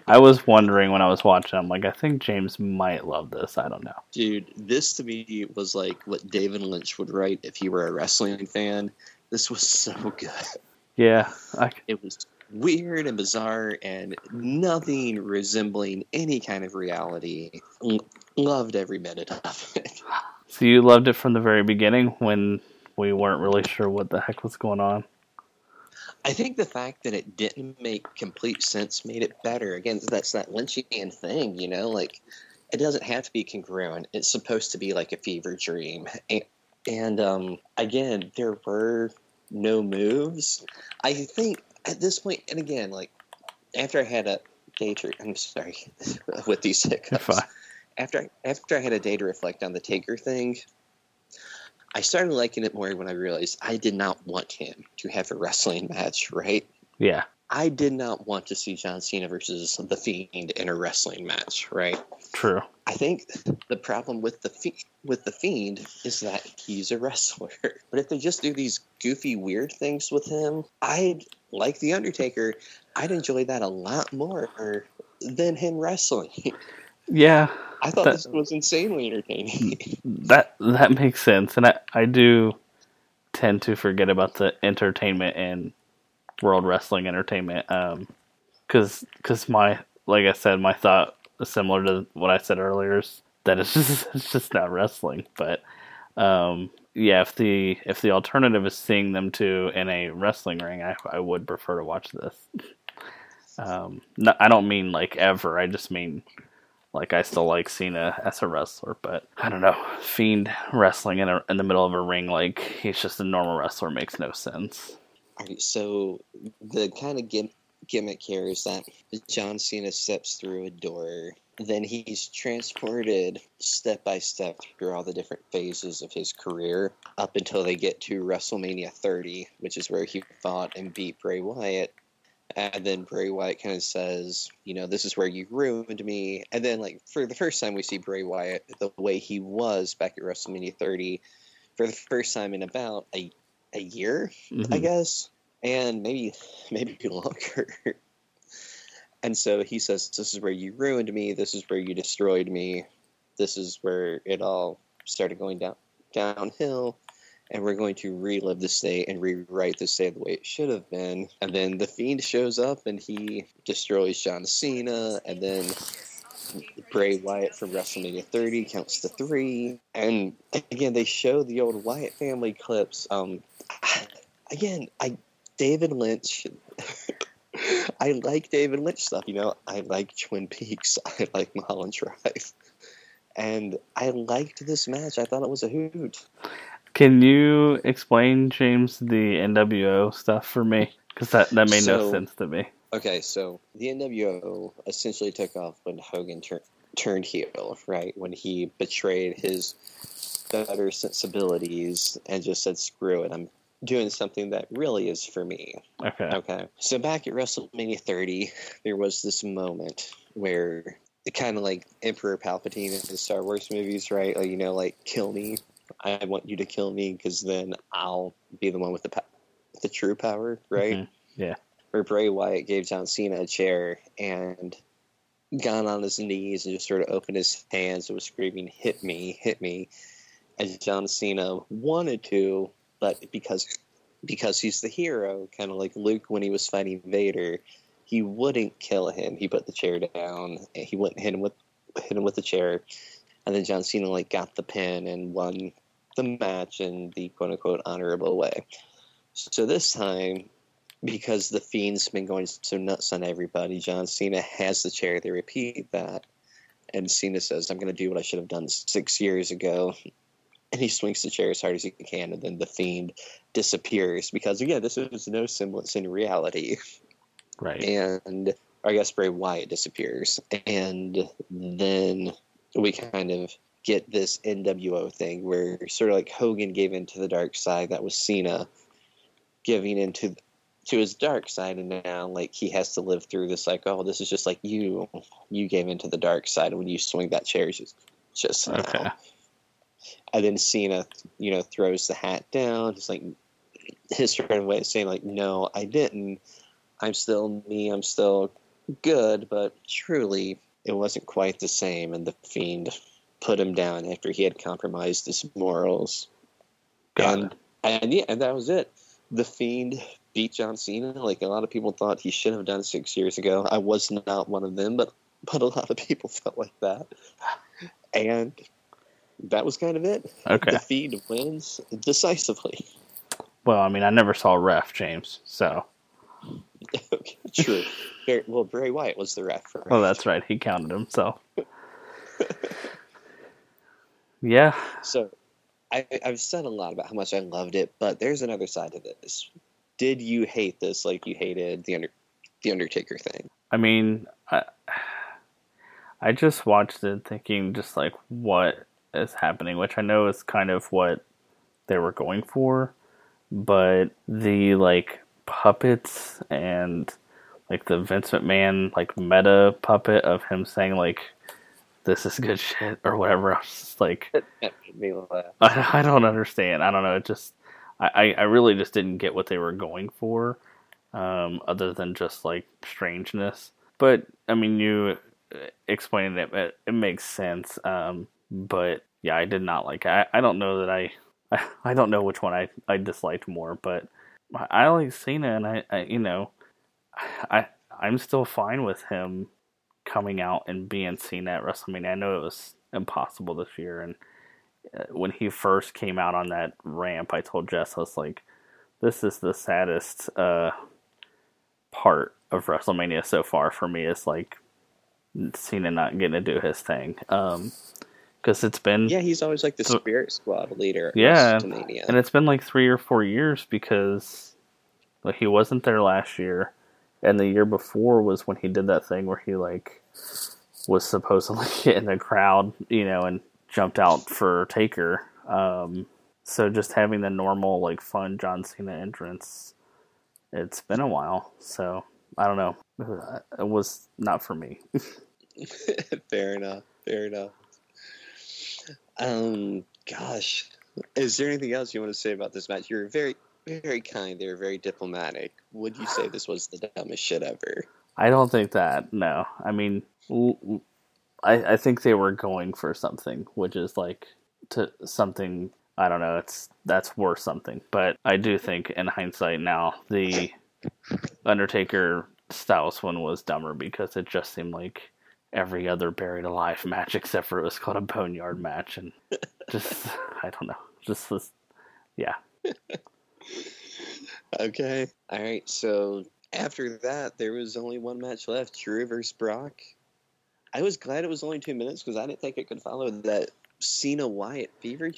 I was wondering when I was watching. I'm like, I think James might love this. I don't know. Dude, this to me was like what David Lynch would write if he were a wrestling fan. This was so good. Yeah, I, It was weird and bizarre and nothing resembling any kind of reality. L- loved every minute of it. so you loved it from the very beginning when we weren't really sure what the heck was going on. I think the fact that it didn't make complete sense made it better. Again, that's that Lynchian thing, you know, like it doesn't have to be congruent. It's supposed to be like a fever dream. And, and um, again, there were no moves. I think at this point, and again, like after I had a day to, I'm sorry, with these hiccups. After I, after I had a day to reflect on the Taker thing, I started liking it more when I realized I did not want him to have a wrestling match, right? Yeah, I did not want to see John Cena versus The Fiend in a wrestling match, right? true. I think the problem with the Fiend, with the Fiend is that he's a wrestler. But if they just do these goofy, weird things with him, I'd like the Undertaker. I'd enjoy that a lot more than him wrestling. Yeah, I thought That- this was insanely entertaining. that that makes sense, and I, I do tend to forget about the entertainment and world wrestling entertainment, um, because because my like I said, my thought is similar to what I said earlier is that it's just it's just not wrestling, but um, yeah, if the if the alternative is seeing them two in a wrestling ring, I I would prefer to watch this. Um, no, I don't mean like ever. I just mean like I still like Cena as a wrestler, but I don't know. Fiend wrestling in a, in the middle of a ring like he's just a normal wrestler makes no sense. So the kind of gim- gimmick here is that John Cena steps through a door, then he's transported step by step through all the different phases of his career up until they get to WrestleMania 30, which is where he fought and beat Bray Wyatt. And then Bray Wyatt kind of says, you know, this is where you ruined me. And then, like, for the first time we see Bray Wyatt the way he was back at WrestleMania 30, for the first time in about a, a year, I Mhm. guess, and maybe maybe longer. and so he says, "This is where you ruined me. This is where you destroyed me. This is where it all started going down downhill." And we're going to relive this day and rewrite this day the way it should have been. And then the Fiend shows up and he destroys John Cena. And then Bray Wyatt from WrestleMania 30 counts to three. And again, they show the old Wyatt family clips. Um, again, I David Lynch. I like David Lynch stuff. You know, I like Twin Peaks. I like Mulholland Drive. And I liked this match. I thought it was a hoot. Can you explain James the NWO stuff for me? Because that that made no sense to me. Okay, so the NWO essentially took off when Hogan tur- turned heel, right? When he betrayed his better sensibilities and just said, screw it, I'm doing something that really is for me. Okay. Okay. So back at WrestleMania 30, there was this moment where it kind of like Emperor Palpatine in the Star Wars movies, right? Like, you know, like, kill me. I want you to kill me because then I'll be the one with the, pa- the true power, right? Mhm. Yeah. where Bray Wyatt gave John Cena a chair and got on his knees and just sort of opened his hands and was screaming, "Hit me, hit me!" As John Cena wanted to, but because because he's the hero, kind of like Luke when he was fighting Vader, he wouldn't kill him. He put the chair down. And he wouldn't hit him with hit him with the chair, and then John Cena like got the pin and won the match in the quote unquote honorable way. So this time because the fiend's been going so nuts on everybody, John Cena has the chair. They repeat that, and Cena says, "I'm going to do what I should have done six years ago." And he swings the chair as hard as he can, and then the fiend disappears because again, this is no semblance in reality. Right. And I guess Bray Wyatt disappears, and then we kind of get this NWO thing where sort of like Hogan gave into the dark side. That was Cena giving into to his dark side, and now like he has to live through this. Like, oh, this is just like you. You gave into the dark side when you swing that chair just just Okay. now. And then Cena, you know, throws the hat down. It's like his friend way of saying like, no, I didn't. I'm still me. I'm still good, but truly, it wasn't quite the same. And the fiend put him down after he had compromised his morals. Got and and yeah, and that was it. The fiend beat John Cena. Like a lot of people thought he should have done six years ago. I was not one of them, but but a lot of people felt like that. And that was kind of it. Okay. The fiend wins decisively. Well, I mean, I never saw ref James, so Okay, True. Well, Bray Wyatt was the ref. For well, that's right. He counted himself. Yeah, So, I, I've said a lot about how much I loved it, but there's another side to this. Did you hate this like you hated the under, the Undertaker thing? I mean, I, I just watched it thinking just like what is happening, which I know is kind of what they were going for, but the like puppets and like the Vince McMahon like meta puppet of him saying like this is good shit or whatever. I'm just like That made me laugh. I, I don't understand. I don't know. It just I, I really just didn't get what they were going for, um, other than just like strangeness. But I mean, you uh, explaining it, it, it makes sense. Um, but yeah, I did not like. It. I I don't know that I I, I don't know which one I I disliked more, but I, I like Cena, and I, I you know I I'm still fine with him coming out and being seen at WrestleMania. I know it was impossible this year, and uh, when he first came out on that ramp, I told Jess I was like, "This is the saddest uh, part of WrestleMania so far for me. Is like Cena not getting to do his thing, because it's been Yeah, he's always like the So- Spirit Squad leader. Yeah, and it's been like three or four years because like he wasn't there last year, and the year before was when he did that thing where he like was supposedly in the crowd, you know, and jumped out for Taker. Um, so just having the normal like fun John Cena entrance, it's been a while. So I don't know, it was not for me. fair enough. Fair enough. Um, gosh, is there anything else you want to say about this match? You're very, very kind. They were very diplomatic. Would you say this was the dumbest shit ever? I don't think that. No, I mean, I I think they were going for something, which is like to something. I don't know. It's that's worth something, but I do think in hindsight now the Undertaker Styles one was dumber because it just seemed like every other buried alive match except for it was called a boneyard match and just I don't know. Just was yeah. Okay. All right. So after that, there was only one match left: Drew versus Brock. I was glad it was only two minutes because I didn't think it could follow that Cena Wyatt fever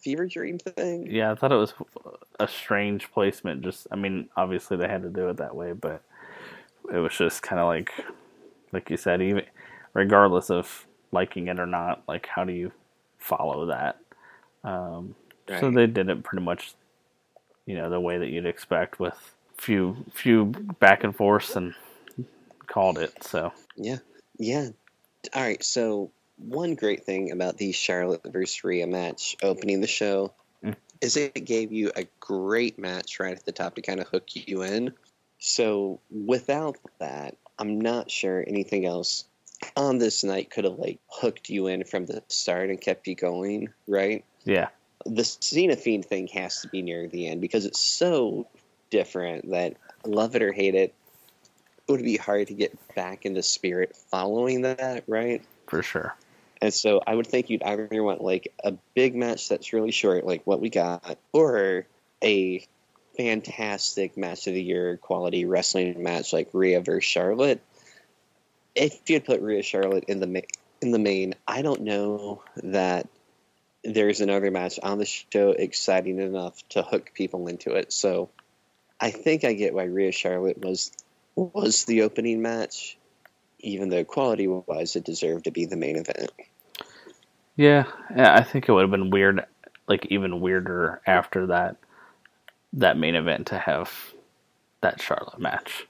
fever dream thing. Yeah, I thought it was a strange placement. Just, I mean, obviously they had to do it that way, but it was just kind of like, like you said, even regardless of liking it or not, like how do you follow that? Um, So they did it pretty much, you know, the way that you'd expect with few few back and forths and called it. So Yeah. Yeah. All right. So one great thing about the Charlotte versus Rhea match opening the show Mm. is it gave you a great match right at the top to kind of hook you in. So without that, I'm not sure anything else on this night could have like hooked you in from the start and kept you going, right? yeah, the Fiend thing has to be near the end because it's so different that love it or hate it, it would be hard to get back into spirit following that, right? for sure. And so I would think you'd either want like a big match that's really short, like what we got, or a fantastic match of the year quality wrestling match like Rhea versus Charlotte. If you'd put Rhea Charlotte in the ma- in the main, I don't know that there's another match on the show exciting enough to hook people into it. So I think I get why Rhea Charlotte was was the opening match, even though quality wise it deserved to be the main event. Yeah, yeah, I think it would have been weird, like even weirder after that that main event to have that Charlotte match.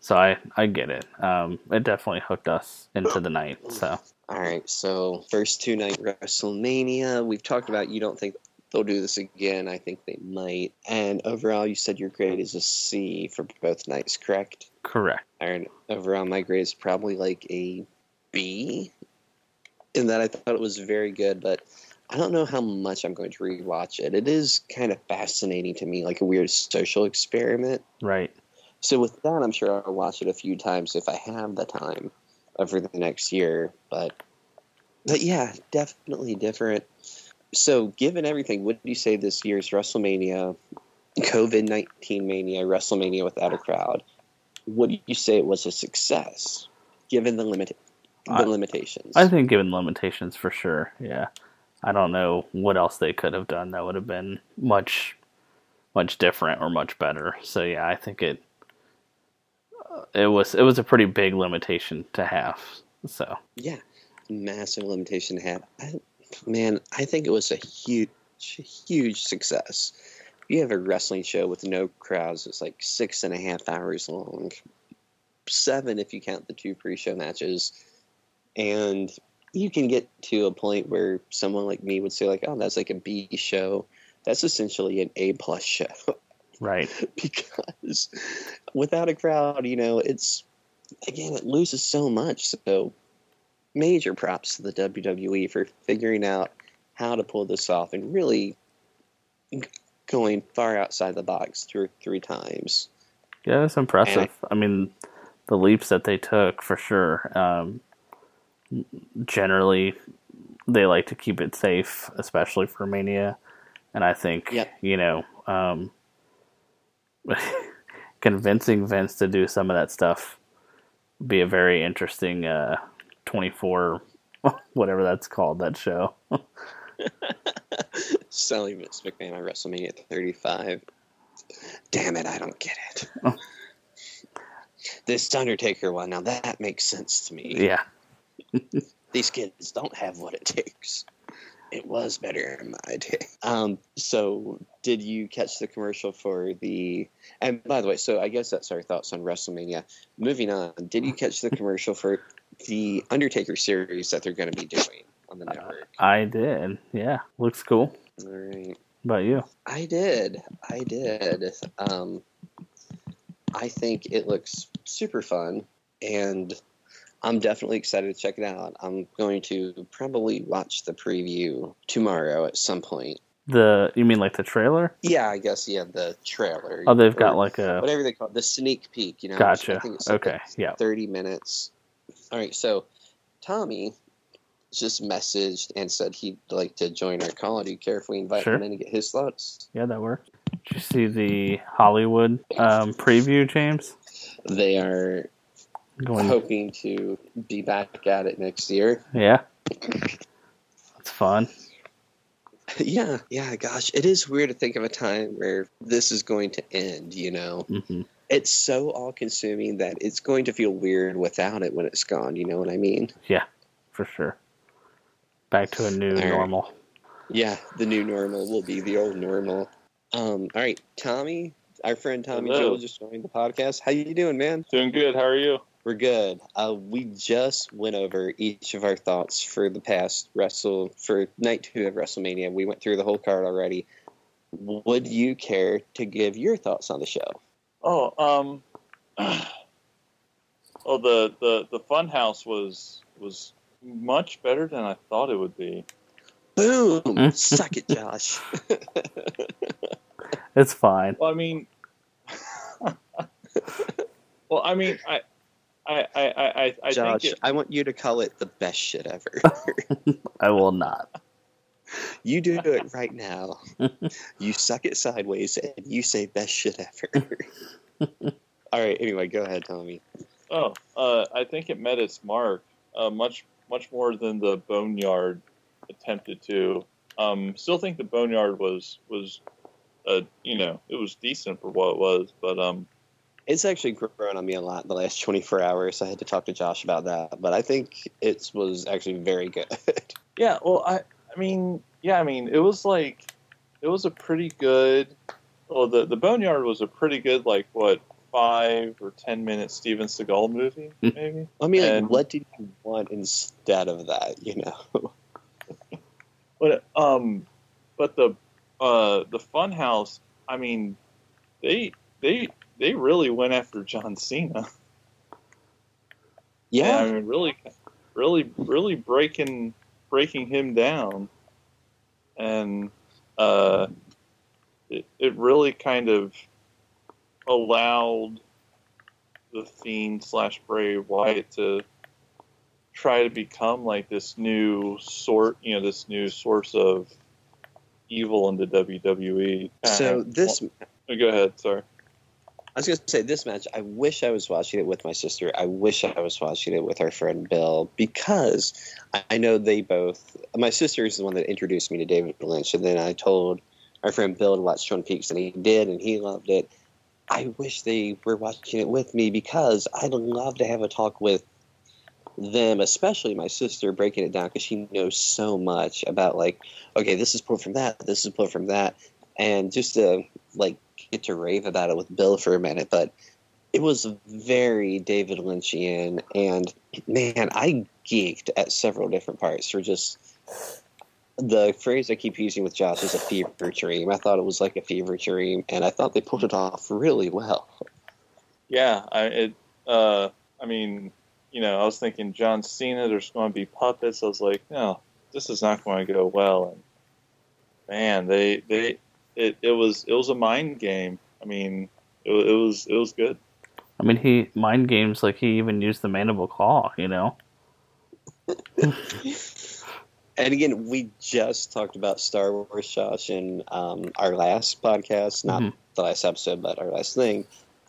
So I I get it. Um, it definitely hooked us into the night. So All right, so first two night WrestleMania. We've talked about you don't think they'll do this again. I think they might. And overall, you said your grade is a C for both nights, correct? correct. And overall, my grade is probably like a B. In that I thought it was very good, but I don't know how much I'm going to rewatch it. It is kind of fascinating to me, like a weird social experiment. Right. So with that, I'm sure I'll watch it a few times if I have the time over the next year. But but yeah, definitely different. So given everything, would you say this year's WrestleMania, COVID nineteen mania, WrestleMania without a crowd, would you say it was a success given the limit the I- limitations? I think given limitations for sure. Yeah. I don't know what else they could have done that would have been much much different or much better. So yeah, I think it it was it was a pretty big limitation to have. So Yeah, massive limitation to have. I, man, I think it was a huge, huge success. You have a wrestling show with no crowds. It's like six and a half hours long, seven if you count the two pre-show matches, and you can get to a point where someone like me would say like, "Oh, that's like a B show." That's essentially an A plus show. Right. because without a crowd, you know, it's again it loses so much. So major props to the WWE for figuring out how to pull this off and really going far outside the box two or three times. Yeah, it's impressive. I mean, the leaps that they took for sure. Um, generally, they like to keep it safe, especially for Mania. And I think, Yep. you know, um, convincing Vince to do some of that stuff be a very interesting uh, 24, whatever that's called, that show. Selling Vince McMahon on WrestleMania 35. Damn it, I don't get it. Oh. this Undertaker one, now that makes sense to me. Yeah. these kids don't have what it takes. It was better in my day. Um, so, did you catch the commercial for the? And by the way, so I guess that's our thoughts on WrestleMania. Moving on, did you catch the commercial for the Undertaker series that they're going to be doing on the network? I did. Yeah. Looks cool. All right, How about you? I did. I did. Um, I think it looks super fun, and I'm definitely excited to check it out. I'm going to probably watch the preview tomorrow at some point. The you mean like the trailer? Yeah, I guess yeah, the trailer. Oh, they've got like a whatever they call it, the sneak peek. You know, gotcha. like Okay, yeah. thirty minutes. All right, so Tommy just messaged and said he'd like to join our call. Do you care if we invite Sure. him in and get his thoughts? Yeah, that worked. Did you see the Hollywood um, preview, James? They are Going, hoping to be back at it next year. yeah, it's fun. yeah, yeah, gosh, it is weird to think of a time where this is going to end, you know? hmm It's so all consuming that it's going to feel weird without it when it's gone, you know what I mean? Yeah, for sure. Back to a new All right. normal. Yeah, the new normal will be the old normal. Um, all right, Tommy, our friend Tommy Hello. Joel just joined the podcast. How you doing, man? Doing good. How are you? We're good. Uh, we just went over each of our thoughts for the past wrestle for night two of WrestleMania. We went through the whole card already. Would you care to give your thoughts on the show? Oh, um, oh, the the the Funhouse was was much better than I thought it would be. Boom! Suck it, Josh. It's fine. Well, I mean, well, I mean, I, I, I, I, I Josh, think it, I want you to call it the best shit ever. I will not. you do it right now. you suck it sideways and you say best shit ever. All right. Anyway, go ahead, Tommy. oh, uh, I think it met its mark uh, much much more than the Boneyard attempted to. Um, still think the Boneyard was was, uh, you know, it was decent for what it was, but um, It's actually grown on me a lot the last 24 hours. I had to talk to Josh about that, but I think it was actually very good. Yeah, well, I, I mean, yeah, I mean, it was like, it was a pretty good. Well, the the Boneyard was a pretty good like what five or ten minute Steven Seagal movie, maybe. I mean, like, what did you want instead of that? You know, But um, but the uh the Funhouse, I mean, they they they really went after John Cena. yeah, I mean, really, really, really breaking breaking him down, and uh, it it really kind of allowed the Fiend slash Bray Wyatt to try to become like this new sort, you know, this new source of evil in the WWE. So Uh, this, well, go ahead. Sorry. I was going to say this match. I wish I was watching it with my sister. I wish I was watching it with our friend Bill because I- know they both. My sister is the one that introduced me to David Lynch, and then I told our friend Bill to watch Twin Peaks, and he did, and he loved it. I wish they were watching it with me because I'd love to have a talk with them, especially my sister, breaking it down because she knows so much about like, okay, this is pulled from that, this is pulled from that, and just to like get to rave about it with Bill for a minute, but it was very David Lynchian, and man, I geeked at several different parts for just the phrase I keep using with Josh is a fever dream. I thought it was like a fever dream, and I thought they pulled it off really well. Yeah, I it. Uh, I mean, you know, I was thinking John Cena. There's going to be puppets. I was like, no, this is not going to go well. And man, they they it it was it was a mind game. I mean, it, it was it was good. I mean, he mind games like he even used the mandible claw. You know. And again, we just talked about Star Wars, Josh, in um, our last podcast, not Mhm. the last episode, but our last thing.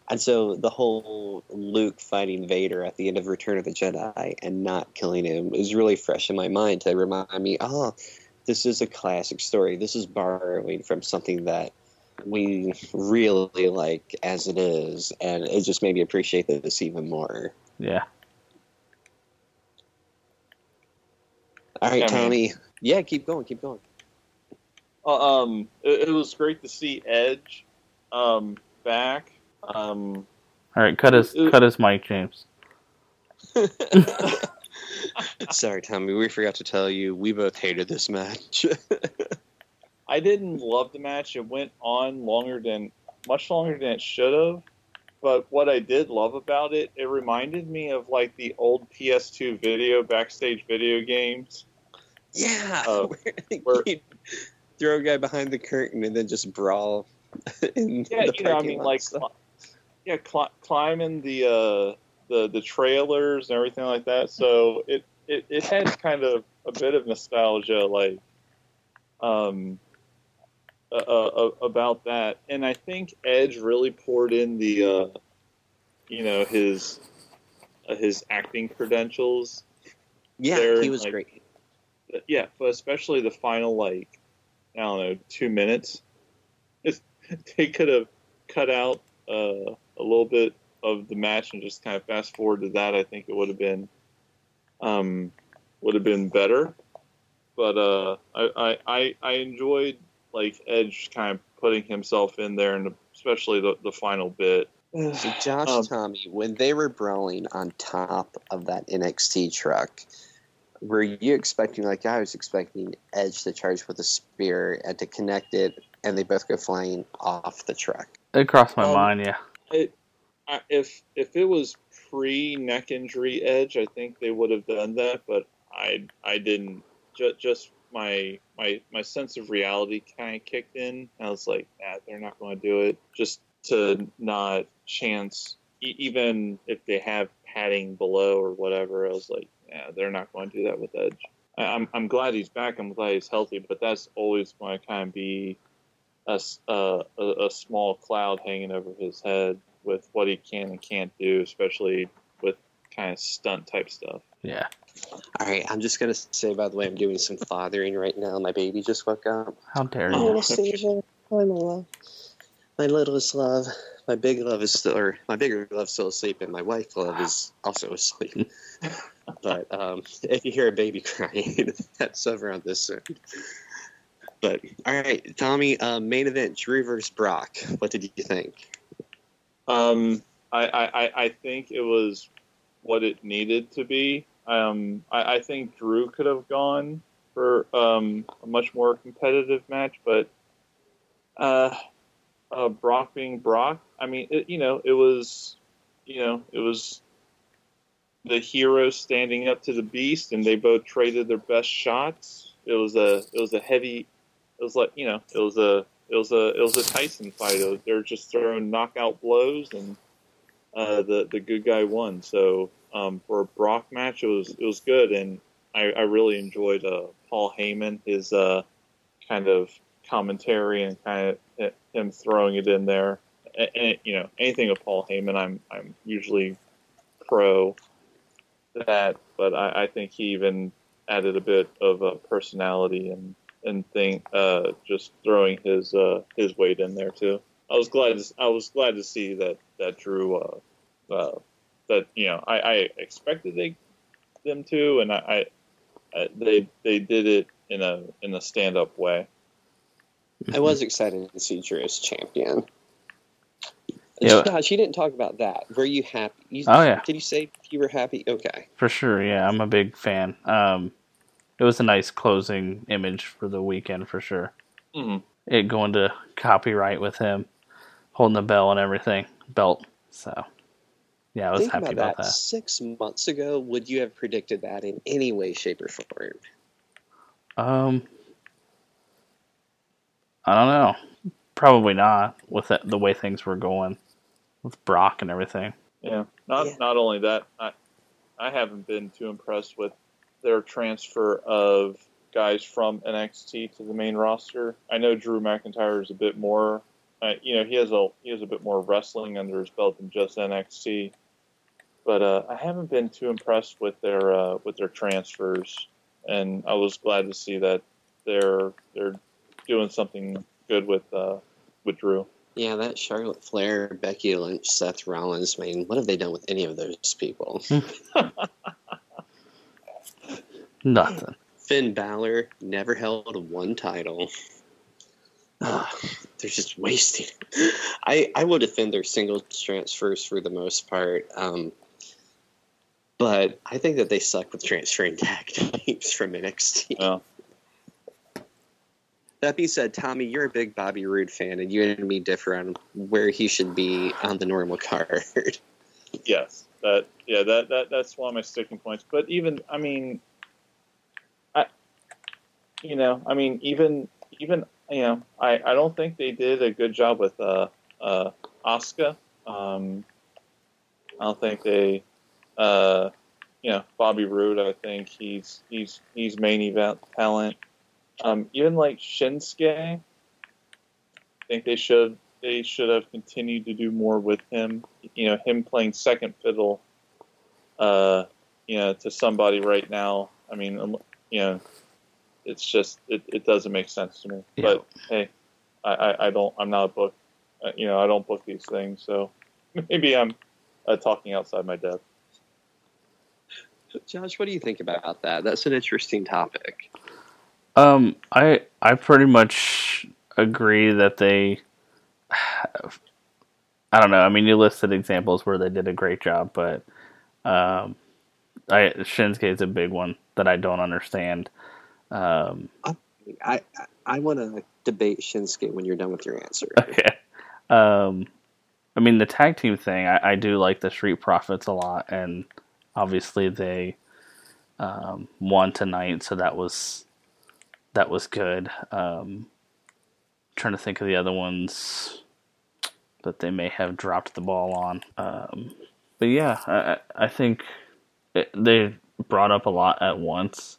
And so the whole Luke fighting Vader at the end of Return of the Jedi and not killing him is really fresh in my mind to remind me, oh, this is a classic story. This is borrowing from something that we really like as it is, and it just made me appreciate this even more. Yeah. All right, Tommy. Yeah, keep going, keep going. Uh, um, it, it was great to see Edge, um, back. Um, All right. Cut his Uh, cut his mic, James. Sorry, Tommy. We forgot to tell you we both hated this match. I didn't love the match. It went on longer than much longer than it should have. But what I did love about it, it reminded me of like the old PS2 video backstage video games. yeah, Uh, where where- throw a guy behind the curtain and then just brawl. Yeah, the you know, I mean, like, cli- yeah, cli- climbing the uh, the the trailers and everything like that. So it, it it had kind of a bit of nostalgia, like, um, uh, uh, about that. And I think Edge really poured in the, uh, you know, his uh, his acting credentials yeah, there, he was like- great. yeah, but especially the final like I don't know two minutes. It's, they could have cut out uh, a little bit of the match and just kind of fast forward to that. I think it would have been um, would have been better. But uh, I, I I I enjoyed like Edge kind of putting himself in there, and especially the the final bit. So Josh, Um, Tommy, when they were brawling on top of that NXT truck, were you expecting, like I was expecting, Edge to charge with a spear and to connect it, and they both go flying off the truck? It crossed my Um, mind. Yeah. It, I, if if it was pre neck injury edge, I think they would have done that, but I I didn't. Just, just my my my sense of reality kind of kicked in. I was like, nah, they're not going to do it. Just to not chance, e- even if they have padding below or whatever. I was like, yeah, they're not going to do that with Edge. I, I'm I'm glad he's back. I'm glad he's healthy, but that's always going to kind of be a, uh, a, a small cloud hanging over his head with what he can and can't do, especially with kind of stunt type stuff. Yeah. All right, I'm just gonna say, by the way, I'm doing some fathering right now. My baby just woke up. How dare you? Anastasia, hi, my love. My littlest love. My big love is still, or my bigger love's still asleep, and my wife love is also asleep. but um, if you hear a baby crying, that's over on this end. But all right, Tommy, um, main event: Drew versus Brock. What did you think? Um, I, I, I think it was what it needed to be. Um, I, I think Drew could have gone for um, a much more competitive match, but uh, uh, Brock being Brock, I mean, it, you know, it was, you know, it was the hero standing up to the beast, and they both traded their best shots. It was a, it was a heavy, it was like, you know, it was a, it was a, it was a Tyson fight. They're just throwing knockout blows, and uh, the the good guy won. So um, for a Brock match, it was it was good, and I, I really enjoyed uh, Paul Heyman, his uh, kind of commentary and kind of him throwing it in there. And, you know, anything of Paul Heyman, I'm I'm usually pro that, but I, I think he even added a bit of a personality and and thing, uh, just throwing his uh, his weight in there too. I was glad to, I was glad to see that that Drew uh, uh, that you know I, I expected they, them to, and I, I they they did it in a in a stand up way. I was excited to see Drew as champion. Yeah. Josh, you didn't talk about that. Were you happy? You, Oh, yeah. Did you say you were happy? Okay. For sure, yeah, I'm a big fan. Um, it was a nice closing image for the weekend for sure. hmm It going to copyright with him holding the bell and everything, belt. So, yeah, I was Think happy about, about that. that. Six months ago, would you have predicted that in any way, shape, or form? Um, I don't know. Probably not with the, the way things were going with Brock and everything. Yeah. Not Yeah. not only that, I I haven't been too impressed with their transfer of guys from NXT to the main roster. I know Drew McIntyre is a bit more, uh, you know, he has a he has a bit more wrestling under his belt than just NXT. But uh, I haven't been too impressed with their uh, with their transfers, and I was glad to see that they're they're doing something good with uh, with Drew. Yeah, that Charlotte Flair, Becky Lynch, Seth Rollins. I mean, what have they done with any of those people? Nothing. Finn Balor never held one title. They're just wasting. I I will defend their single transfers for the most part, um, but I think that they suck with transferring tag teams from NXT. Yeah. That being said, Tommy, you're a big Bobby Roode fan, and you and me differ on where he should be on the normal card. Yes, that yeah, that, that that's one of my sticking points. But even I mean, I you know, I mean, even even you know, I I don't think they did a good job with uh uh Asuka. Um, I don't think they uh you know Bobby Roode. I think he's he's he's main event talent. Um, even like Shinsuke, I think they should they should have continued to do more with him. You know, him playing second fiddle, uh, you know, to somebody right now. I mean, um, you know, it's just it, it doesn't make sense to me. Yeah. But hey, I, I, I don't I'm not a book, uh, you know, I don't book these things, so maybe I'm uh, talking outside my depth. Josh, what do you think about that? That's an interesting topic. Um, I I pretty much agree that they. Have, I don't know. I mean, you listed examples where they did a great job, but um, I Shinsuke is a big one that I don't understand. Um, I I, want to debate Shinsuke when you're done with your answer. okay. Um, I mean, the tag team thing, I, I do like the Street Profits a lot, and obviously they um, won tonight, so that was that was good. Um, trying to think of the other ones that they may have dropped the ball on, um, but yeah, I, I I think it, they brought up a lot at once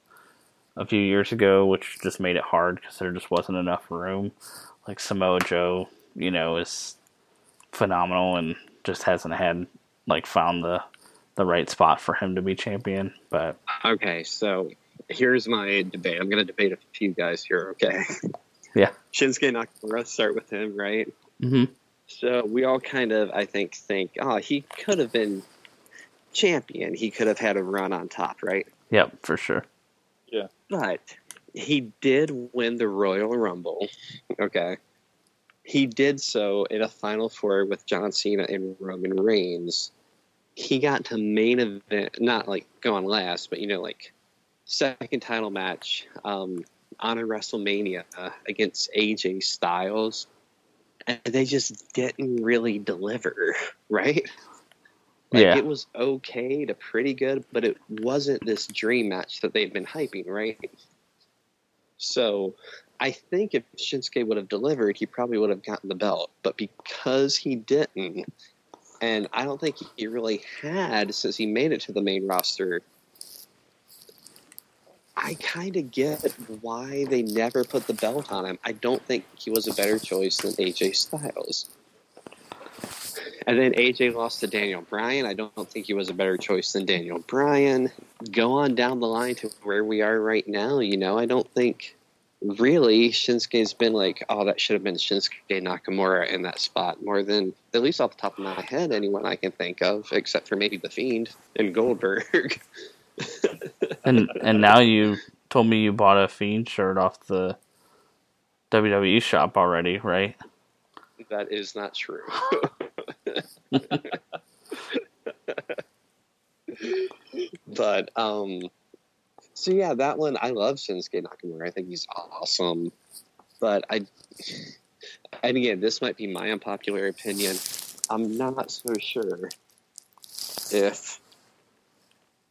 a few years ago, which just made it hard because there just wasn't enough room. Like Samoa Joe, you know, is phenomenal and just hasn't had like found the the right spot for him to be champion. But Okay, so here's my debate. I'm going to debate a few guys here. Okay. Yeah. Shinsuke Nakamura. Start with him, right? mhm. So we all kind of, I think, think, oh, he could have been champion. He could have had a run on top, right? yep, for sure. But he did win the Royal Rumble. Okay. he did so in a final four with John Cena and Roman Reigns. He got to main event, not like going last, but you know, like second title match um, on a WrestleMania against AJ Styles, and they just didn't really deliver, right? Like, yeah. it was okay to pretty good, but it wasn't this dream match that they've been hyping, right? So I think if Shinsuke would have delivered, he probably would have gotten the belt. But because he didn't, and I don't think he really had since he made it to the main roster, I kind of get why they never put the belt on him. I don't think he was a better choice than AJ Styles. And then AJ lost to Daniel Bryan. I don't think he was a better choice than Daniel Bryan. Go on down the line to where we are right now. You know, I don't think really Shinsuke's been like, oh, that should have been Shinsuke Nakamura in that spot more than, at least off the top of my head, anyone I can think of, except for maybe The Fiend and Goldberg. and and now you told me you bought a Fiend shirt off the WWE shop already, right? that is not true. but um so yeah, that one I love Shinsuke Nakamura. I think he's awesome. But I and again, this might be my unpopular opinion. I'm not so sure if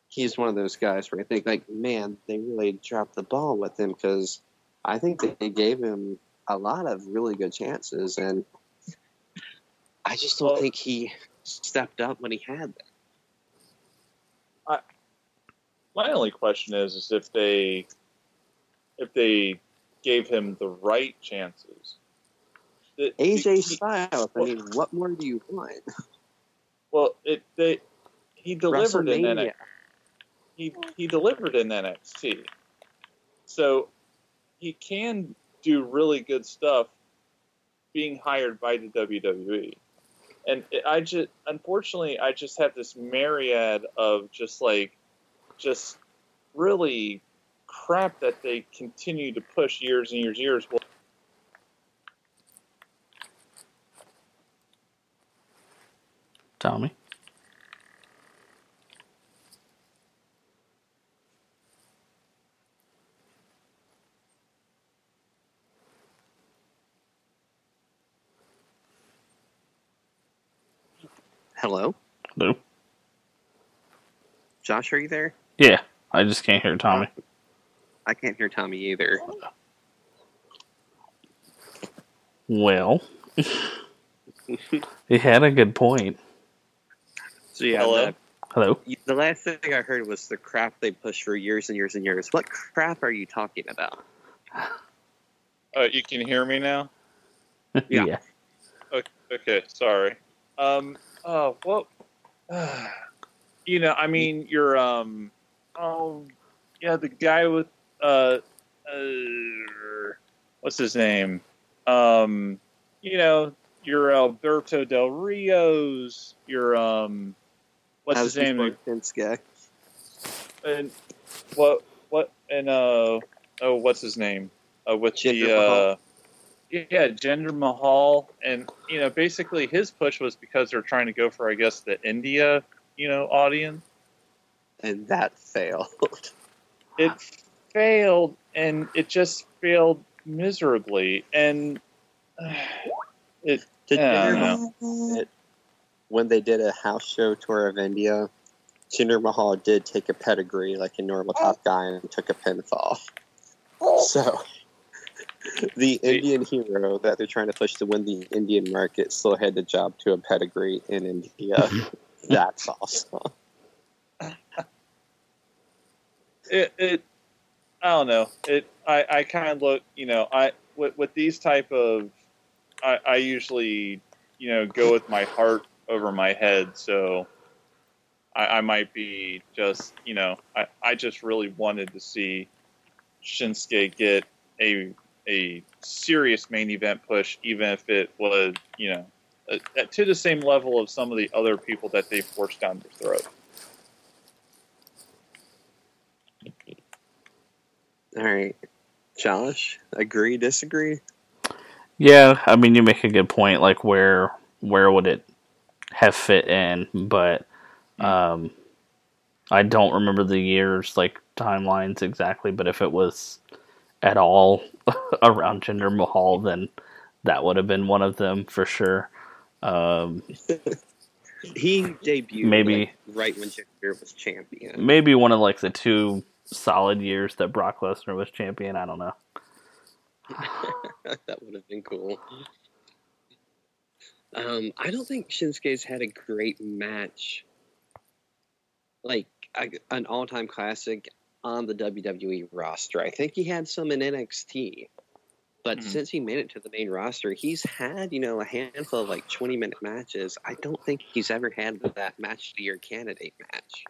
he's one of those guys where I think like, man, they really dropped the ball with him because I think they gave him a lot of really good chances and I just don't Well- think he stepped up when he had them. My only question is, is if they, if they gave him the right chances. That- AJ he- Styles. I mean, what more do you want? Well, it they he delivered in NXT. He he delivered in NXT, so he can do really good stuff. Being hired by the WWE, and it, I just unfortunately I just have this myriad of just like just really crap that they continue to push years and years and years. Well, Tommy. Hello, Hello? Josh, are you there? Yeah, I just can't hear Tommy. I can't hear Tommy either. Well, he had a good point. So yeah, Hello? the- Hello. The, last thing I heard was the crap they pushed for years and years and years. What crap are you talking about? uh, you can hear me now. Yeah. yeah. Okay, okay sorry. Um, oh, well, you know, I mean, you're, um, oh, yeah, the guy with, uh, uh, what's his name? Um, you know, your Alberto Del Rios, your, um, what's That his name? before And what, what, and, uh, oh, what's his name? Uh, with Jinder the, Mahal. Yeah, Jinder Mahal, and you know, basically his push was because they're trying to go for, I guess, the India, you know, audience. and that failed. It failed, and it just failed miserably, and uh, it. Did Yeah, I Mahal- it- when they did a house show tour of India, Jinder Mahal did take a pedigree like a normal top guy and took a pinfall. So, the Indian hero that they're trying to push to win the Indian market still had the job to a pedigree in India. Mm-hmm. That's awesome. it, it I don't know. It I, I kind of look, you know, I with, with these type of I, I usually, you know, go with my heart over my head, so I, I might be just, you know, I, I just really wanted to see Shinsuke get a a serious main event push, even if it was, you know, uh, to the same level of some of the other people that they forced down their throat. All right. Josh, agree, disagree? Yeah, I mean, you make a good point. Like, where where would it have fit in? But um, I don't remember the years, like timelines exactly. But if it was at all around Jinder Mahal, then that would have been one of them for sure. Um, He debuted Maybe- like, right when Jinder was champion. maybe one of like the two solid years that Brock Lesnar was champion. I don't know. that would have been cool. Um, I don't think Shinsuke's had a great match, like a, an all-time classic on the WWE roster. I think he had some in NXT, but Mhm. since he made it to the main roster, he's had you know a handful of like twenty-minute matches. I don't think he's ever had that match of the year candidate match.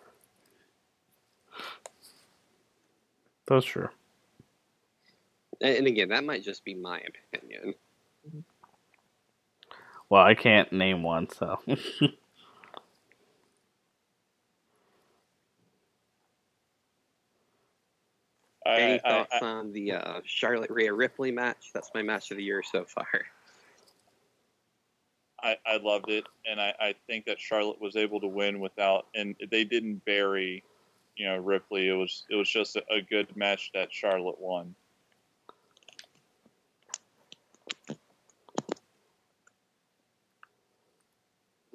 That's true. And and again, that might just be my opinion. Well, I can't name one, so Any I, I, thoughts I, on the uh, Charlotte Rhea Ripley match? That's my match of the year so far. I, I loved it, and I, I think that Charlotte was able to win without, and they didn't bury, you know, Ripley. It was it was just a, a good match that Charlotte won.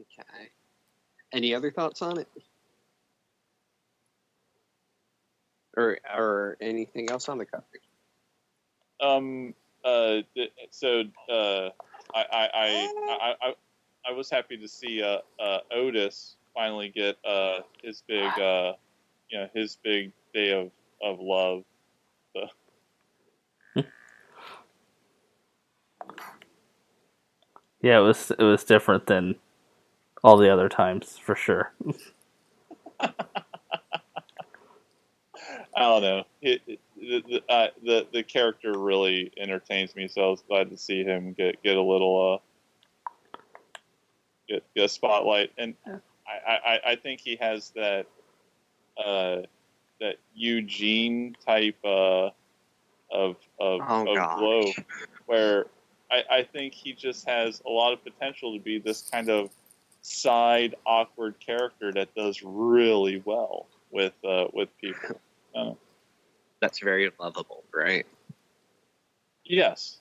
Okay. Any other thoughts on it? Or or anything else on the cover? Um. Uh. th- So. Uh. I. I. I. I, I, I was happy to see uh, uh, Otis finally get uh, his big, uh, you know, his big day of, of love. yeah, it was it was different than all the other times for sure. I don't know. It, it, the, the, uh, the the character really entertains me, so I was glad to see him get get a little uh get, get a spotlight, and I, I, I think he has that uh that Eugene type uh of of, Oh, of glow, where I, I think he just has a lot of potential to be this kind of side awkward character that does really well with uh, with people. Uh, That's very lovable, right? yes,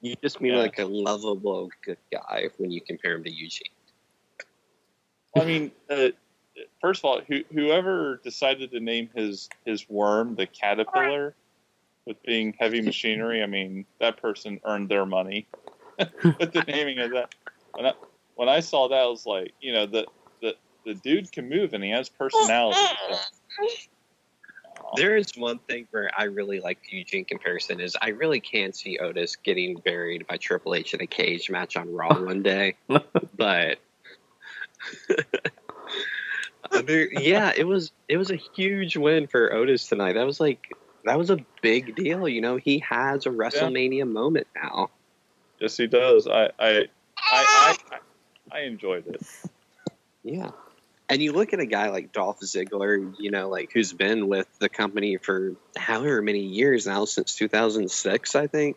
You just mean Yeah. like a lovable good guy when you compare him to Eugene. I mean, uh, first of all, who, whoever decided to name his his worm the caterpillar, with being heavy machinery, I mean that person earned their money with the naming of that. When I, when I saw that, I was like, you know, the the the dude can move and he has personality. There is one thing where I really like the Eugene comparison is I really can see Otis getting buried by Triple H in a cage match on Raw one day, but yeah, it was it was a huge win for Otis tonight. That was like that was a big deal. You know, he has a WrestleMania moment now. yes, he does. I I, I, I, I enjoyed it. Yeah. And you look at a guy like Dolph Ziggler, you know, like who's been with the company for however many years now, since 2006, I think.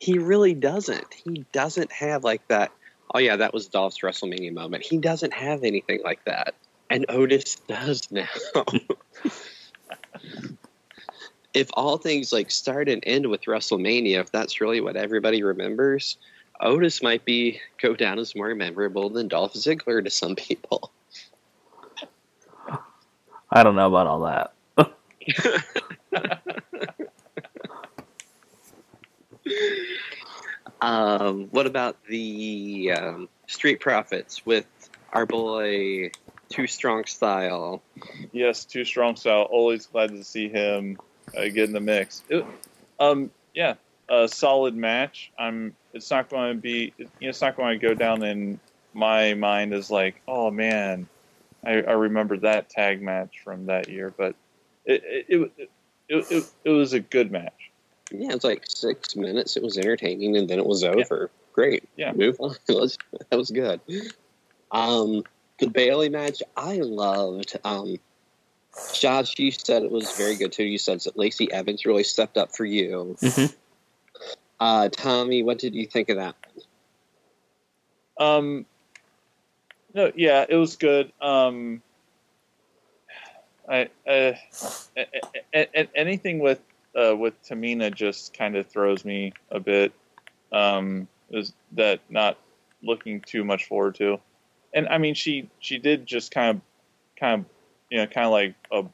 He really doesn't. He doesn't have like that. Oh, yeah, that was Dolph's WrestleMania moment. He doesn't have anything like that. And Otis does now. if all things like start and end with WrestleMania, if that's really what everybody remembers, Otis might be go down as more memorable than Dolph Ziggler to some people. I don't know about all that. Um, what about the um, Street Profits with our boy Too Strong Style? Yes, too strong style. Always glad to see him uh, get in the mix. It- um, yeah, a solid match. I'm. It's not going to be. You know, it's not going to go down in my mind as like, oh man, I, I remember that tag match from that year. But it it, it, it, it, it was a good match. Yeah, it was like six minutes. It was entertaining, and then it was over. Great. Yeah. move on. Let's- that was good. Um, the Bayley match, I loved. Um, Josh, you said it was very good too. You said that Lacey Evans really stepped up for you. Mhm. Uh, Tommy, what did you think of that? Um, no, yeah, it was good. Um, I uh, anything with uh, with Tamina just kind of throws me a bit. Um, is that not looking too much forward to? And I mean, she she did just kind of kind of you know kind of like a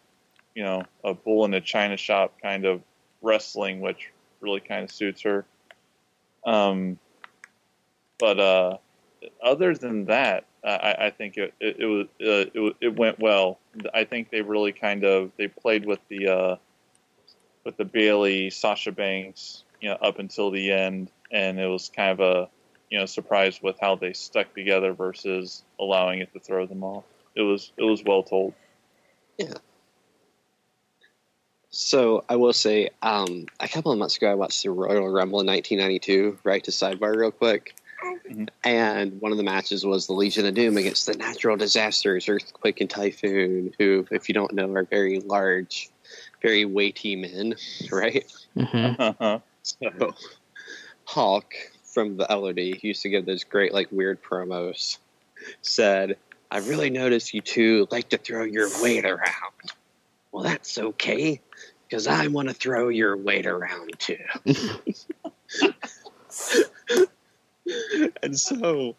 you know a bull in a china shop kind of wrestling, which really kind of suits her. Um, but uh, other than that, I, I think it it, it was uh, it, it went well. I think they really kind of they played with the uh, with the Bayley Sasha Banks, you know, up until the end, and it was kind of a you know surprise with how they stuck together versus allowing it to throw them off. It was it was well told. Yeah. So I will say, um, a couple of months ago, I watched the Royal Rumble in 1992. Right to sidebar real quick, Mhm. and one of the matches was the Legion of Doom against the Natural Disasters, Earthquake and Typhoon, who, if you don't know, are very large, very weighty men, right? hmm So Hawk from the LOD who used to give those great, like, weird promos. Said, "I really noticed you two like to throw your weight around." Well, that's okay, because I want to throw your weight around too. and so,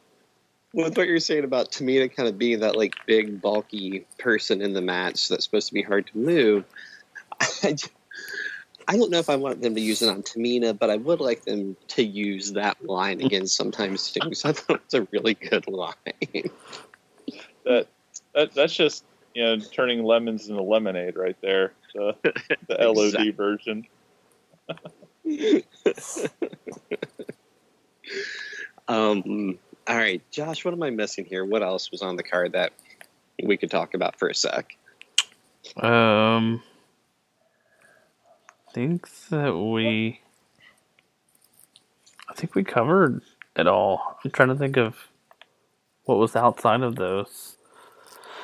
with what you're saying about Tamina kind of being that like big, bulky person in the match that's supposed to be hard to move, I don't know if I want them to use it on Tamina, but I would like them to use that line mm. again sometimes too. I thought it was a really good line. That that that's just you know turning lemons into lemonade right there. The the LOD version. Um. All right, Josh. What am I missing here? What else was on the card that we could talk about for a sec? Um, I think that we, I think we covered it all. I'm trying to think of what was outside of those.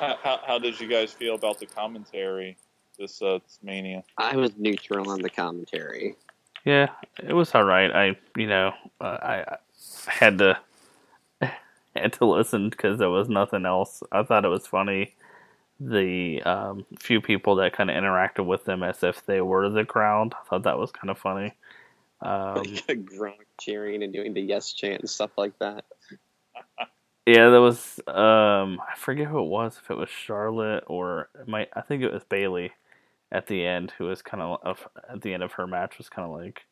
How, how, how did you guys feel about the commentary this uh, this mania? I was neutral on the commentary. Yeah, it was all right. I, you know, uh, I, I had to had to listen because there was nothing else. I thought it was funny. The um, few people that kind of interacted with them as if they were the crowd. I thought that was kind of funny. Um, like Gronk cheering and doing the yes chant and stuff like that. yeah, there was. Um, I forget who it was. If it was Charlotte or might. I think it was Bayley at the end, who was kind of at the end of her match was kind of like,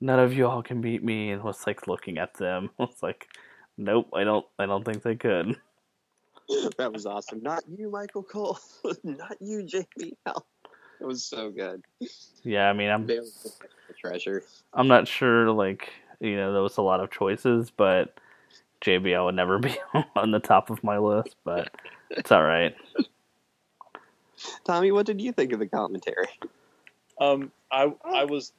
"None of y'all can beat me," and was like looking at them. Was like, "Nope, I don't. I don't think they could." that was awesome. Not you, Michael Cole. Not you, JBL. It was so good. Yeah, I mean, I'm Bayley was the treasure. I'm not sure. Like, you know, there was a lot of choices, but JBL would never be on the top of my list. But it's all right. Tommy, what did you think of the commentary? Um, I I was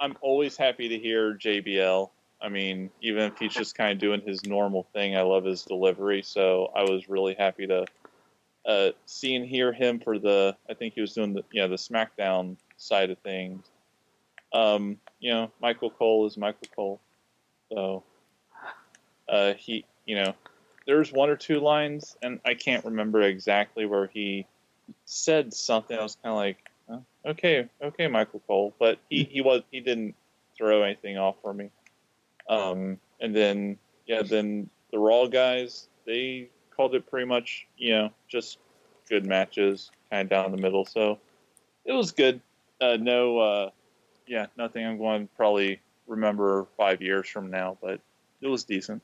I'm always happy to hear JBL. I mean, even if he's just kind of doing his normal thing, I love his delivery. So I was really happy to uh, see and hear him for the. I think he was doing the you know the SmackDown side of things. Um, you know, Michael Cole is Michael Cole, so uh, he you know there's one or two lines, and I can't remember exactly where he said something. I was kind of like, okay, okay, Michael Cole, but he he was he didn't throw anything off for me. Um, and then yeah, then the Raw guys they called it pretty much you know just good matches, kind of down the middle. So it was good. Uh, no, uh, yeah, nothing I'm going to probably remember five years from now, but it was decent.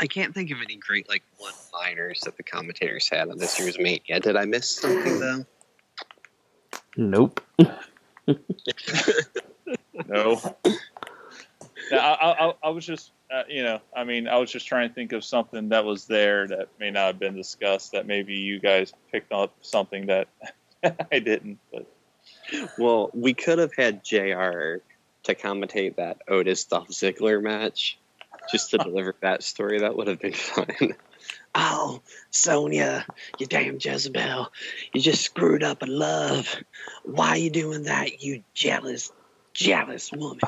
I can't think of any great like one-liners that the commentators had on this year's Mania. Did I miss something though? Nope. No. Yeah, I, I, I was just, uh, you know, I mean, I was just trying to think of something that was there that may not have been discussed. That maybe you guys picked up something that I didn't. But Well, we could have had JR to commentate that Otis Dolph Ziggler match just to deliver that story. That would have been fun. Oh, Sonya, you damn Jezebel. You just screwed up in love. Why are you doing that, you jealous, jealous woman?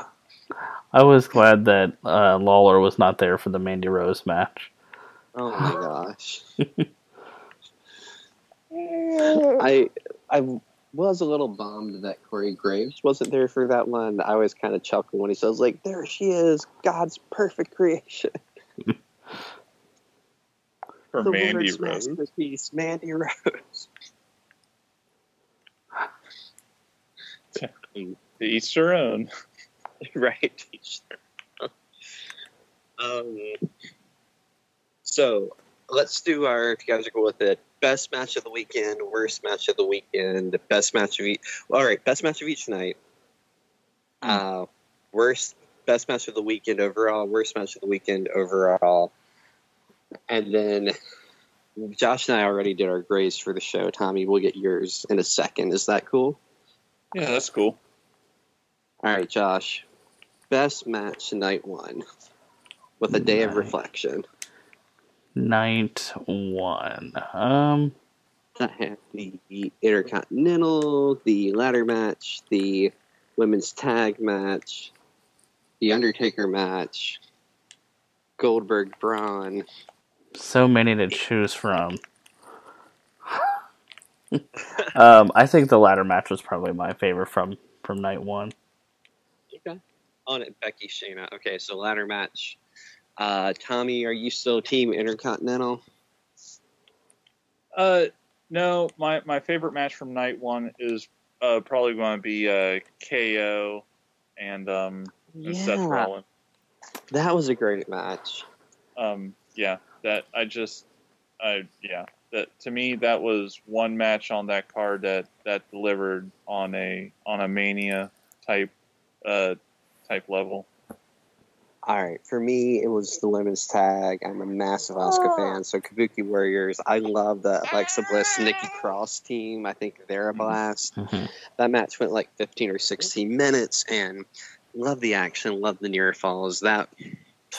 I was glad that uh, Lawler was not there for the Mandy Rose match. Oh my gosh. I I was a little bummed that Corey Graves wasn't there for that one. I was kind of chuckling when he says like, "There she is, God's perfect creation." For the Mandy Lord's Rose. masterpiece, Mandy Rose. To each their own. right. um, so let's do our, if you guys are cool with it, best match of the weekend, worst match of the weekend, best match of each. All right, best match of each night. Uh, worst, best match of the weekend overall, worst match of the weekend overall. And then Josh and I already did our grades for the show. Tommy, we'll get yours in a second. Is that cool? Yeah, that's cool. All right, Josh. Best match night one with a day of reflection. Night one. Um, That had the Intercontinental, the ladder match, the women's tag match, the Undertaker match, Goldberg Braun. So many to choose from. um, I think the ladder match was probably my favorite from from night one. Okay. On it, Becky Shayna. Okay, so ladder match. Uh, Tommy, are you still Team Intercontinental? Uh, no, my, my favorite match from night one is uh, probably going to be uh, KO and um, and Seth Rollins. that was a great match. Um, yeah, that I just, I yeah, that to me that was one match on that card that that delivered on a on a mania type uh type level. All right, for me, it was the women's tag. I'm a massive Asuka fan, so Kabuki Warriors. I love the Alexa Bliss, Nikki Cross team. I think they're a blast. Mhm. That match went like 15 or 16 minutes, and love the action, love the near falls. That,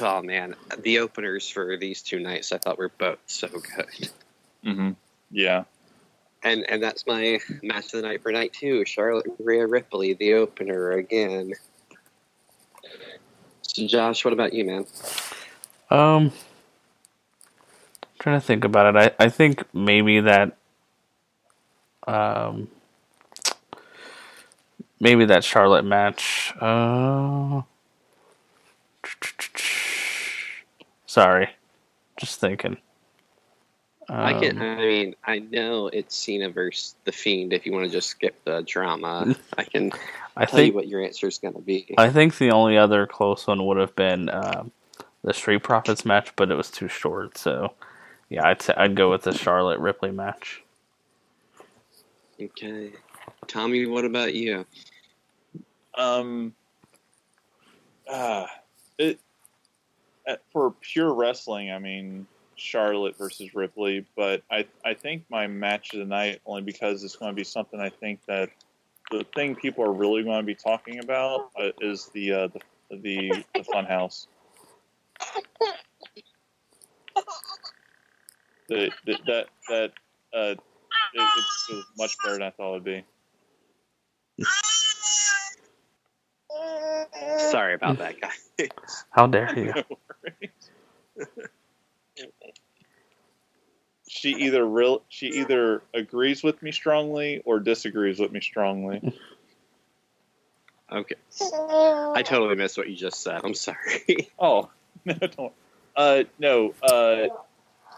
oh man, the openers for these two nights I thought were both so good. Mm-hmm. Yeah, And and that's my match of the night for night two. Charlotte Rhea Ripley, the opener again. So Josh, what about you, man? Um, trying to think about it. I, I think maybe that, um, maybe that Charlotte match. Uh, sorry, just thinking. I can. Um, I mean, I know it's Cena versus the Fiend. If you want to just skip the drama, I can I tell you think what your answer is going to be. I think the only other close one would have been um, the Street Profits match, but it was too short. So, yeah, I'd say, I'd go with the Charlotte Ripley match. Okay, Tommy, what about you? um, ah, it uh, for pure wrestling. I mean, Charlotte versus Ripley, but I I think my match of the night only because it's going to be something I think that the thing people are really going to be talking about uh, is the uh, the the, the Funhouse. The, the, that that uh, it, it, it much better than I thought it would be. Sorry about that, guy. How dare you? she either real she either agrees with me strongly or disagrees with me strongly. okay, I totally missed what you just said. I'm sorry. Oh no, don't. Uh, no. Uh,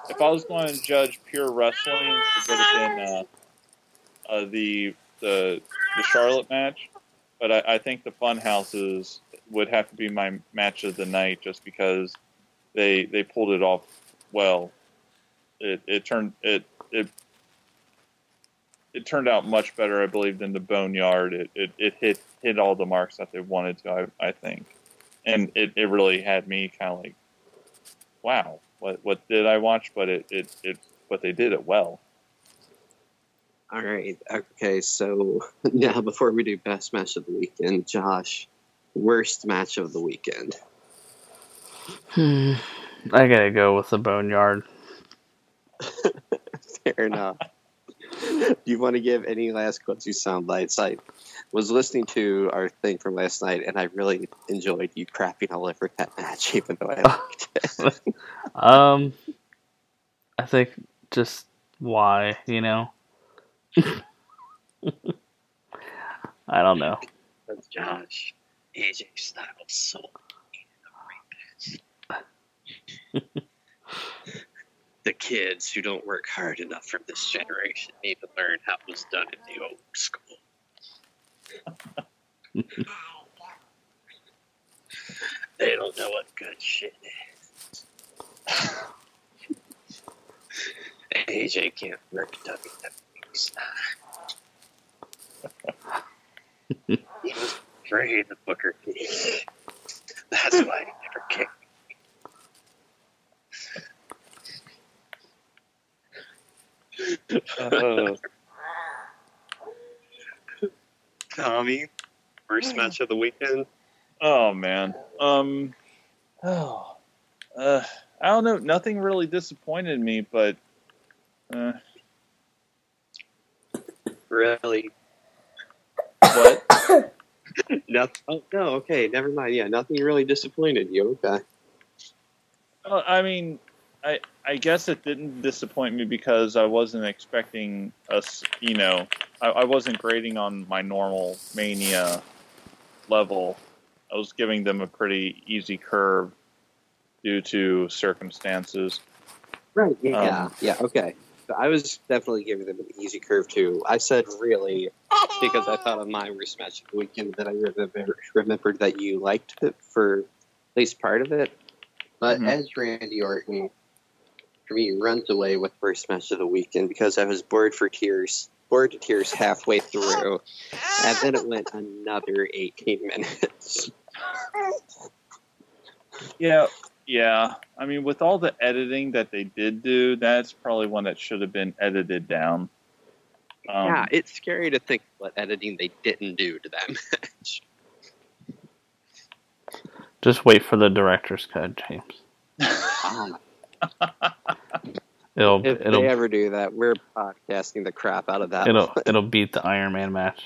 if I was going to judge pure wrestling, it would have been uh, uh, the the the Charlotte match. But I, I think the Fun Houses would have to be my match of the night, just because they they pulled it off well. It it turned it it it turned out much better, I believe, than the Boneyard. It it, it hit hit all the marks that they wanted to. I I think, and it, it really had me kind of like, wow, what what did I watch? But it it, it but they did it well. All right. Okay. So now, before we do best match of the weekend, Josh, worst match of the weekend. Hmm. I gotta go with the Boneyard. Fair enough. Do you want to give any last Quincy sound bites? I was listening to our thing from last night, and I really enjoyed you crapping all over that match, even though I liked it. Um, I think just why, you know. I don't know. That's Josh. AJ Styles so the kids who don't work hard enough from this generation need to learn how it was done in the old school. they don't know what good shit is. AJ can't work WWE style. he was afraid of Booker T. That's why he never kicked. Uh, Tommy, first match of the weekend. Oh man. Um. Oh. Uh. I don't know. Nothing really disappointed me, but. Uh, Really? what? No, oh, no, okay, never mind. Yeah, nothing really disappointed you. Okay. Well, I mean, I I guess it didn't disappoint me because I wasn't expecting us. You know, I, I wasn't grading on my normal mania level. I was giving them a pretty easy curve due to circumstances. Right. Yeah. Um, yeah. Okay. So I was definitely giving them an easy curve too. I said really because I thought of my worst match of the weekend that I remember, remembered that you liked it for at least part of it. But Mhm. as Randy Orton, for me, runs away with worst match of the weekend because I was bored for tears, bored to tears halfway through, and then it went another 18 minutes. Yeah, yeah. I mean, with all the editing that they did do, that's probably one that should have been edited down. Um, yeah, it's scary to think what editing they didn't do to that match. Just wait for the director's cut, James. Um, It'll if it'll they ever do that, we're podcasting the crap out of that. it'll it'll beat the Iron Man match.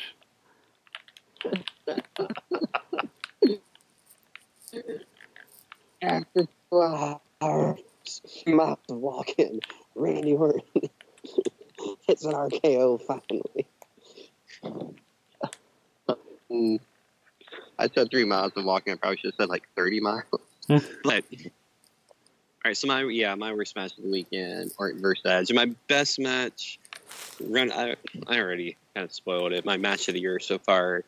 After 12 hours, mouth walking, Randy Orton hits an RKO finally. Mm. I said three miles of walking. I probably should have said like 30 miles. But, all right, so my, yeah, my worst match of the weekend, Orton versus Edge. My best match, run, I, I already kind of spoiled it. My match of the year so far,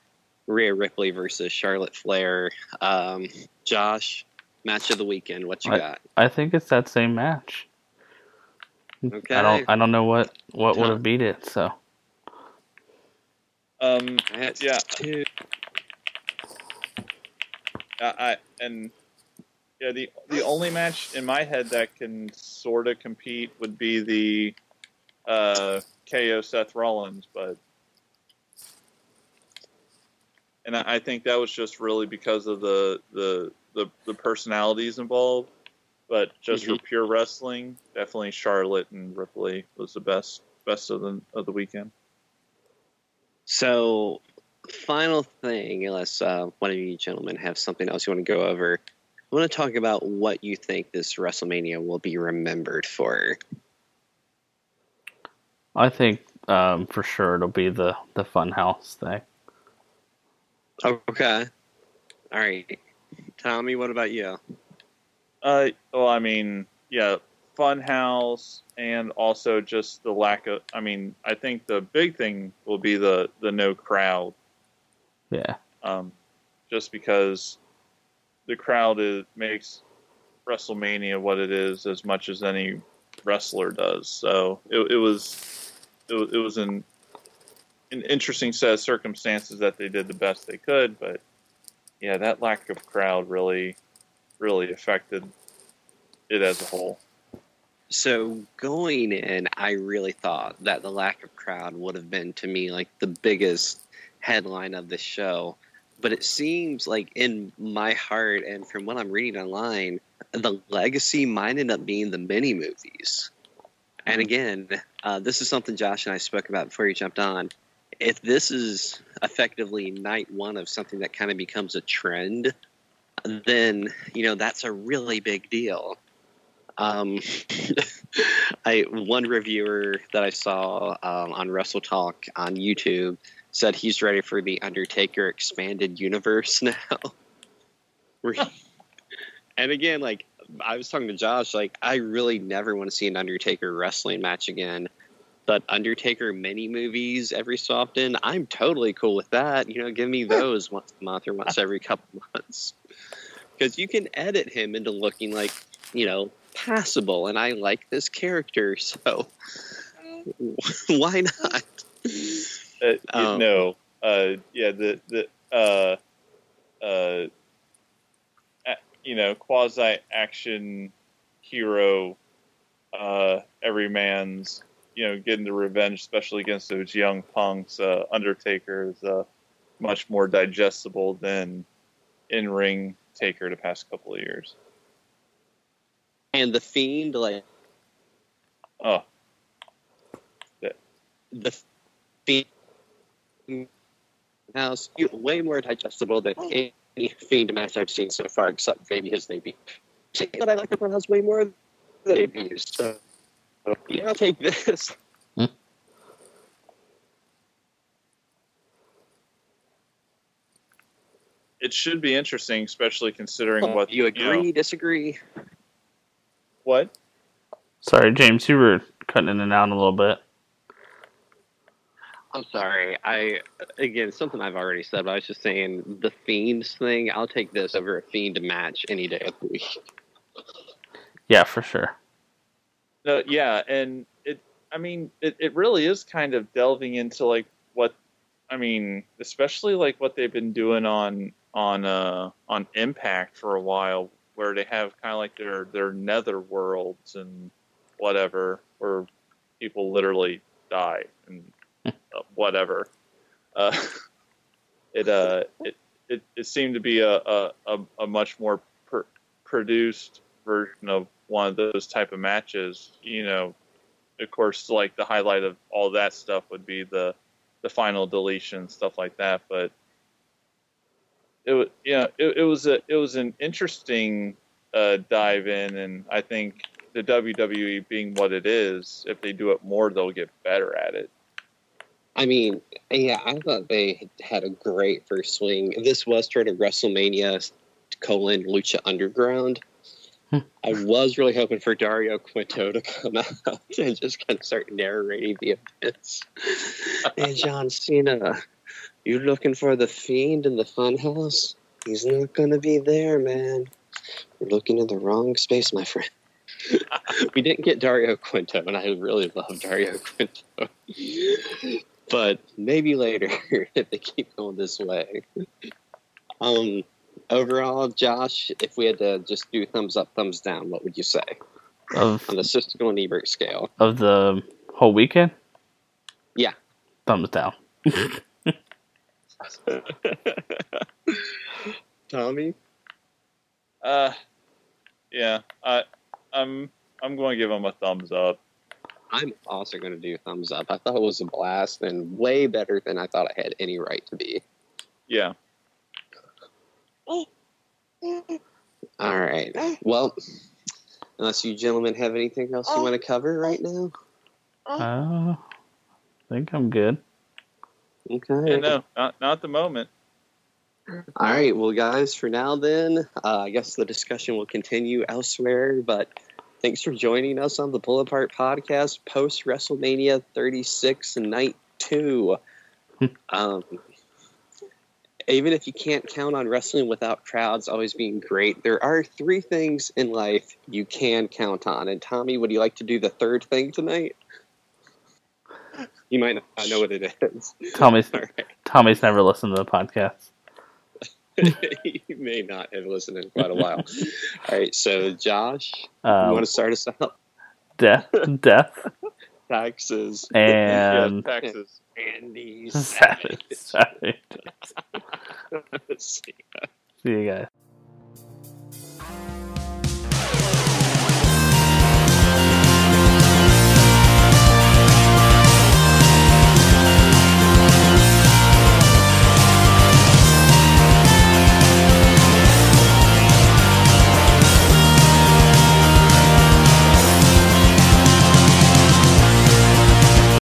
Rhea Ripley versus Charlotte Flair. Um, Josh, match of the weekend. What you I- got? I think it's that same match. Okay. I don't I don't know what what would have beat it. So Um, Yeah. two. I, I and yeah, the the only match in my head that can sort of compete would be the uh, KO Seth Rollins, but and I, I think that was just really because of the the the, the personalities involved. But just for pure wrestling, definitely Charlotte and Ripley was the best best of the of the weekend. So, final thing, unless uh, one of you gentlemen have something else you want to go over, I want to talk about what you think this WrestleMania will be remembered for. I think um, for sure it'll be the the Funhouse thing. Okay. All right. Tommy, what about you? Uh, well, I mean, yeah, Funhouse, and also just the lack of. I mean, I think the big thing will be the the no crowd, Yeah, um, just because the crowd is, makes WrestleMania what it is as much as any wrestler does. So it, it was it, it was an an interesting set of circumstances that they did the best they could, but yeah, that lack of crowd really really affected it as a whole. So, going in, I really thought that the lack of crowd would have been, to me, like the biggest headline of the show. But it seems like in my heart and from what I'm reading online, the legacy might end up being the mini movies. And again, uh, this is something Josh and I spoke about before you jumped on. If this is effectively night one of something that kind of becomes a trend, then you know that's a really big deal. Um, I one reviewer that I saw um, on Wrestle Talk on YouTube said he's ready for the Undertaker expanded universe now. and again, like I was talking to Josh, like I really never want to see an Undertaker wrestling match again. But Undertaker mini movies every so often, I'm totally cool with that. You know, give me those once a month or once every couple months. Because you can edit him into looking like, you know, passable, and I like this character, so why not? Uh, you Um, know, uh, yeah, the the uh, uh, you know, quasi action hero, uh, every man's, you know, getting the revenge, especially against those young punks. Uh, Undertaker is uh, much more digestible than in ring Taker the past couple of years. And the Fiend, like Oh, the Fiend house, way more digestible than any Fiend match I've seen so far, except maybe his debut. But I like the one has way more than. So yeah, I'll take this. Hmm. it should be interesting, especially considering what you know- agree, disagree? what? Sorry, James, you were cutting in and out a little bit. I'm sorry. I again something I've already said, but I was just saying the Fiends thing. I'll take this over a Fiend match any day of the week. Yeah, for sure. No, yeah, and it. I mean, it, it really is kind of delving into like what, I mean, especially like what they've been doing on on uh on Impact for a while, where they have kind of like their their nether worlds and whatever, where people literally die and uh, whatever. Uh, it uh it, it it seemed to be a a, a, a much more pr- produced version of one of those type of matches. You know, of course, like the highlight of all that stuff would be the the final deletion stuff like that. But it was yeah, it, it was a it was an interesting uh, dive in, and I think the WWE being what it is, if they do it more, they'll get better at it. I mean, yeah, I thought they had a great first swing. This was sort of WrestleMania colon Lucha Underground. I was really hoping for Dario Cueto to come out and just kind of start narrating the events. hey, John Cena, you looking for the Fiend in the Funhouse? He's not going to be there, man. You're looking in the wrong space, my friend. we didn't get Dario Cueto, and I really love Dario Cueto. but maybe later if they keep going this way. Um, overall, Josh, if we had to just do thumbs up, thumbs down, what would you say Of on the Siskel and Ebert scale? of the whole weekend? Yeah. Thumbs down. Tommy, Uh, yeah, I I'm I'm going to give them a thumbs up. I'm also going to do thumbs up. I thought it was a blast and way better than I thought I had any right to be. Yeah. All right. Well, unless you gentlemen have anything else you want to cover right now, Uh, I think I'm good. okay. Yeah, no, not not the moment. All right, well, guys, for now, then, uh, I guess the discussion will continue elsewhere. But thanks for joining us on the Pull Apart podcast post WrestleMania 36 and night two. um, even if you can't count on wrestling without crowds always being great, there are three things in life you can count on. And Tommy, would you like to do the third thing tonight? You might not know what it is. Tommy's right. Tommy's never listened to the podcast. you may not have listened in quite a while. All right, so Josh, you Um, want to start us out? death, death, Taxes. and yeah, taxes. Andy savage. Savage. savage. See you guys.